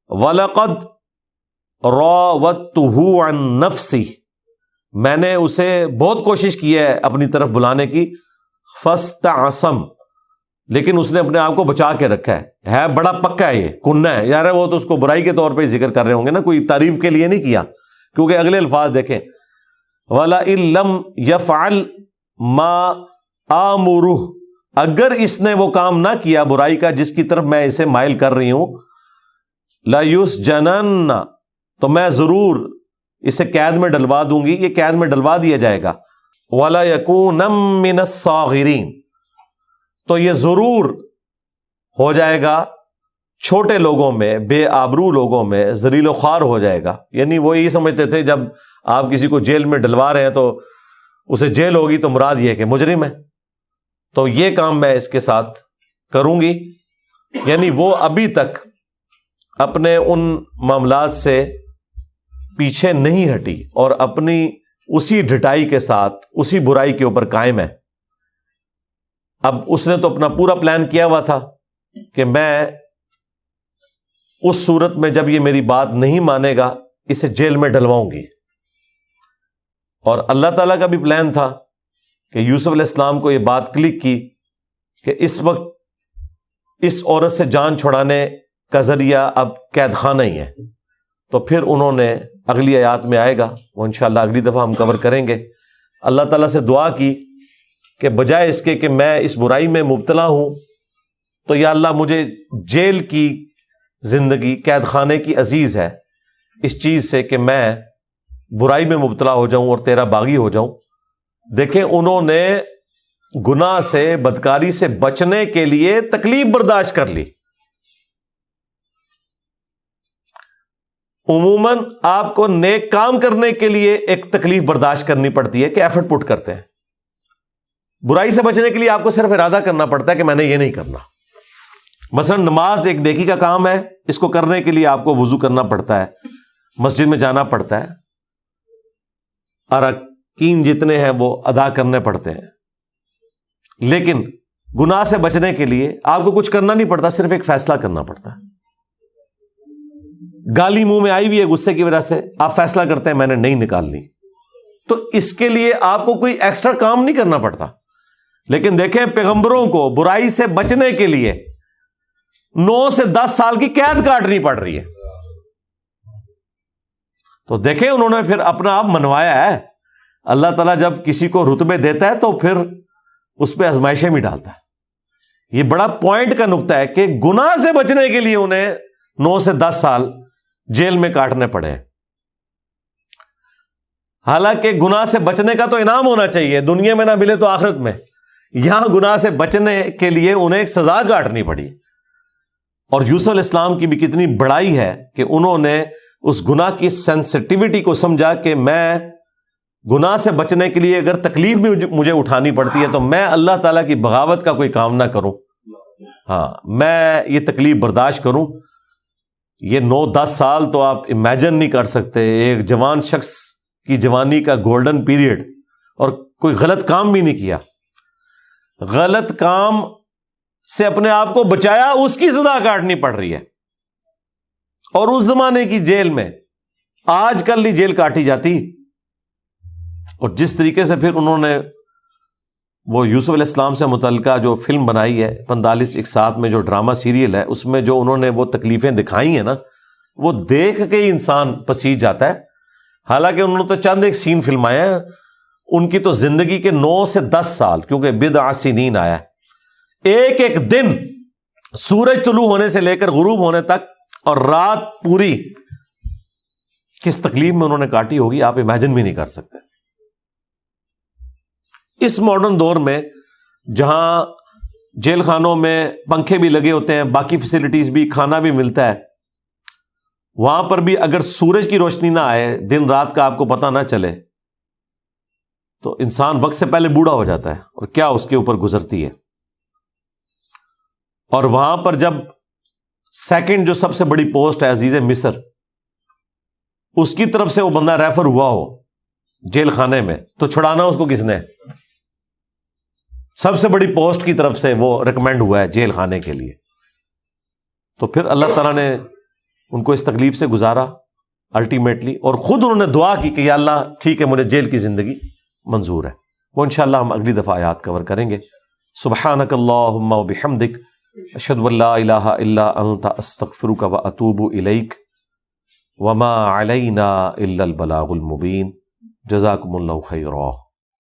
[SPEAKER 1] ولقد رو نفسی میں نے اسے بہت کوشش کی ہے اپنی طرف بلانے کی۔ فسٹ آسم لیکن اس نے اپنے آپ کو بچا کے رکھا ہے۔ ہے، بڑا پکا ہے یہ، کنہ ہے۔ یار وہ تو اس کو برائی کے طور پہ ذکر کر رہے ہوں گے نا، کوئی تعریف کے لیے نہیں کیا۔ کیونکہ اگلے الفاظ دیکھیں۔ ولا علم یفعل ما آمرہ اگر اس نے وہ کام نہ کیا برائی کا، جس کی طرف میں اسے مائل کر رہی ہوں لایوس جنن تو میں ضرور اسے قید میں ڈلوا دوں گی، یہ قید میں ڈلوا دیا جائے گا۔ والا یقون من الصاغرین تو یہ ضرور ہو جائے گا چھوٹے لوگوں میں، بے آبرو لوگوں میں زریل و خوار ہو جائے گا۔ یعنی وہ یہ سمجھتے تھے، جب آپ کسی کو جیل میں ڈلوا رہے ہیں تو اسے جیل ہوگی تو مراد یہ کہ مجرم ہے۔ تو یہ کام میں اس کے ساتھ کروں گی۔ یعنی وہ ابھی تک اپنے ان معاملات سے پیچھے نہیں ہٹی اور اپنی اسی ڈٹائی کے ساتھ، اسی برائی کے اوپر قائم ہے۔ اب اس نے تو اپنا پورا پلان کیا ہوا تھا کہ میں اس صورت میں جب یہ میری بات نہیں مانے گا، اسے جیل میں ڈلواؤں گی۔ اور اللہ تعالیٰ کا بھی پلان تھا کہ یوسف علیہ السلام کو یہ بات کلک کی کہ اس وقت اس عورت سے جان چھڑانے کا ذریعہ اب قید خانہ ہی ہے۔ تو پھر انہوں نے اگلی آیات میں آئے گا، وہ انشاءاللہ اگلی دفعہ ہم کور کریں گے۔ اللہ تعالیٰ سے دعا کی کہ بجائے اس کے کہ میں اس برائی میں مبتلا ہوں، تو یا اللہ مجھے جیل کی زندگی، قید خانے کی عزیز ہے۔ اس چیز سے کہ میں برائی میں مبتلا ہو جاؤں اور تیرا باغی ہو جاؤں۔ دیکھیں، انہوں نے گنا سے، بدکاری سے بچنے کے لیے تکلیف برداشت کر لی۔ عموماً آپ کو نیک کام کرنے کے لیے ایک تکلیف برداشت کرنی پڑتی ہے کہ ایفرٹ پٹ کرتے ہیں۔ برائی سے بچنے کے لیے آپ کو صرف ارادہ کرنا پڑتا ہے کہ میں نے یہ نہیں کرنا۔ مثلا نماز ایک دیکھی کا کام ہے، اس کو کرنے کے لیے آپ کو وضو کرنا پڑتا ہے، مسجد میں جانا پڑتا ہے۔ ارکین جتنے ہیں وہ ادا کرنے پڑتے ہیں۔ لیکن گناہ سے بچنے کے لیے آپ کو کچھ کرنا نہیں پڑتا، صرف ایک فیصلہ کرنا پڑتا۔ ہے گالی منہ میں آئی بھی ہے، غصے کی وجہ سے۔ آپ فیصلہ کرتے ہیں، میں نے نہیں نکالنی تو اس کے لیے آپ کو کوئی ایکسٹرا کام نہیں کرنا پڑتا۔ لیکن دیکھیں پیغمبروں کو برائی سے بچنے کے لیے نو سے دس سال کی قید کاٹنی پڑ رہی ہے۔ تو دیکھیں انہوں نے پھر اپنا آپ منوایا ہے۔ اللہ تعالیٰ جب کسی کو رتبے دیتا ہے تو پھر اس پہ ازمائشیں بھی ڈالتا ہے۔ یہ بڑا پوائنٹ کا نقطہ ہے کہ گنا سے بچنے کے لیے انہیں نو سے دس سال جیل میں کاٹنے پڑے حالانکہ گنا سے بچنے کا تو انعام ہونا چاہیے، دنیا میں نہ ملے تو آخرت میں۔ یہاں گنا سے بچنے کے لیے انہیں ایک سزا کاٹنی پڑی۔ اور یوسف علیہ السلام کی بھی کتنی بڑائی ہے کہ انہوں نے اس گنا کی سینسٹیوٹی کو سمجھا کہ میں گنا سے بچنے کے لیے اگر تکلیف بھی مجھے اٹھانی پڑتی ہے تو میں اللہ تعالیٰ کی بغاوت کا کوئی کام نہ کروں۔ ہاں میں یہ تکلیف برداشت کروں۔ یہ نو دس سال تو آپ امیجن نہیں کر سکتے، ایک جوان شخص کی جوانی کا گولڈن پیریڈ اور کوئی غلط کام بھی نہیں کیا۔ غلط کام سے اپنے آپ کو بچایا، اس کی سزا کاٹنی پڑ رہی ہے۔ اور اس زمانے کی جیل میں آج کل نہیں جیل کاٹی جاتی۔ اور جس طریقے سے پھر انہوں نے وہ یوسف علیہ السلام سے متعلقہ جو فلم بنائی ہے پینتالیس ایک ساتھ میں جو ڈرامہ سیریل ہے، اس میں جو انہوں نے وہ تکلیفیں دکھائی ہیں نا، وہ دیکھ کے ہی انسان پسیج جاتا ہے۔ حالانکہ انہوں نے تو چند ایک سین فلمائے ہیں۔ ان کی تو زندگی کے نو سے دس سال، کیونکہ بد آسی نیند آیا۔ ایک ایک دن سورج طلوع ہونے سے لے کر غروب ہونے تک اور رات پوری کس تکلیف میں انہوں نے کاٹی ہوگی، آپ امیجن بھی نہیں کر سکتے۔ اس ماڈرن دور میں جہاں جیل خانوں میں پنکھے بھی لگے ہوتے ہیں، باقی فیسلٹیز بھی، کھانا بھی ملتا ہے، وہاں پر بھی اگر سورج کی روشنی نہ آئے، دن رات کا آپ کو پتا نہ چلے، تو انسان وقت سے پہلے بوڑھا ہو جاتا ہے اور کیا اس کے اوپر گزرتی ہے؟ اور وہاں پر جب سیکنڈ جو سب سے بڑی پوسٹ ہے، عزیز مصر، اس کی طرف سے وہ بندہ ریفر ہوا ہو جیل خانے میں، تو چھڑانا اس کو کس نے؟ سب سے بڑی پوسٹ کی طرف سے وہ ریکمینڈ ہوا ہے جیل خانے کے لیے۔ تو پھر اللہ تعالیٰ نے ان کو اس تکلیف سے گزارا الٹیمیٹلی اور خود انہوں نے دعا کی کہ یا اللہ ٹھیک ہے، مجھے جیل کی زندگی منظور ہے۔ وہ انشاءاللہ ہم اگلی دفعہ آیات کور کریں گے۔ سبحانک اللہم و بحمدک، اشہد واللہ الہ الا انت، استغفرک و اتوب الیک۔ وما علینا الا البلاغ المبین۔ جزاکم اللہ خیرہ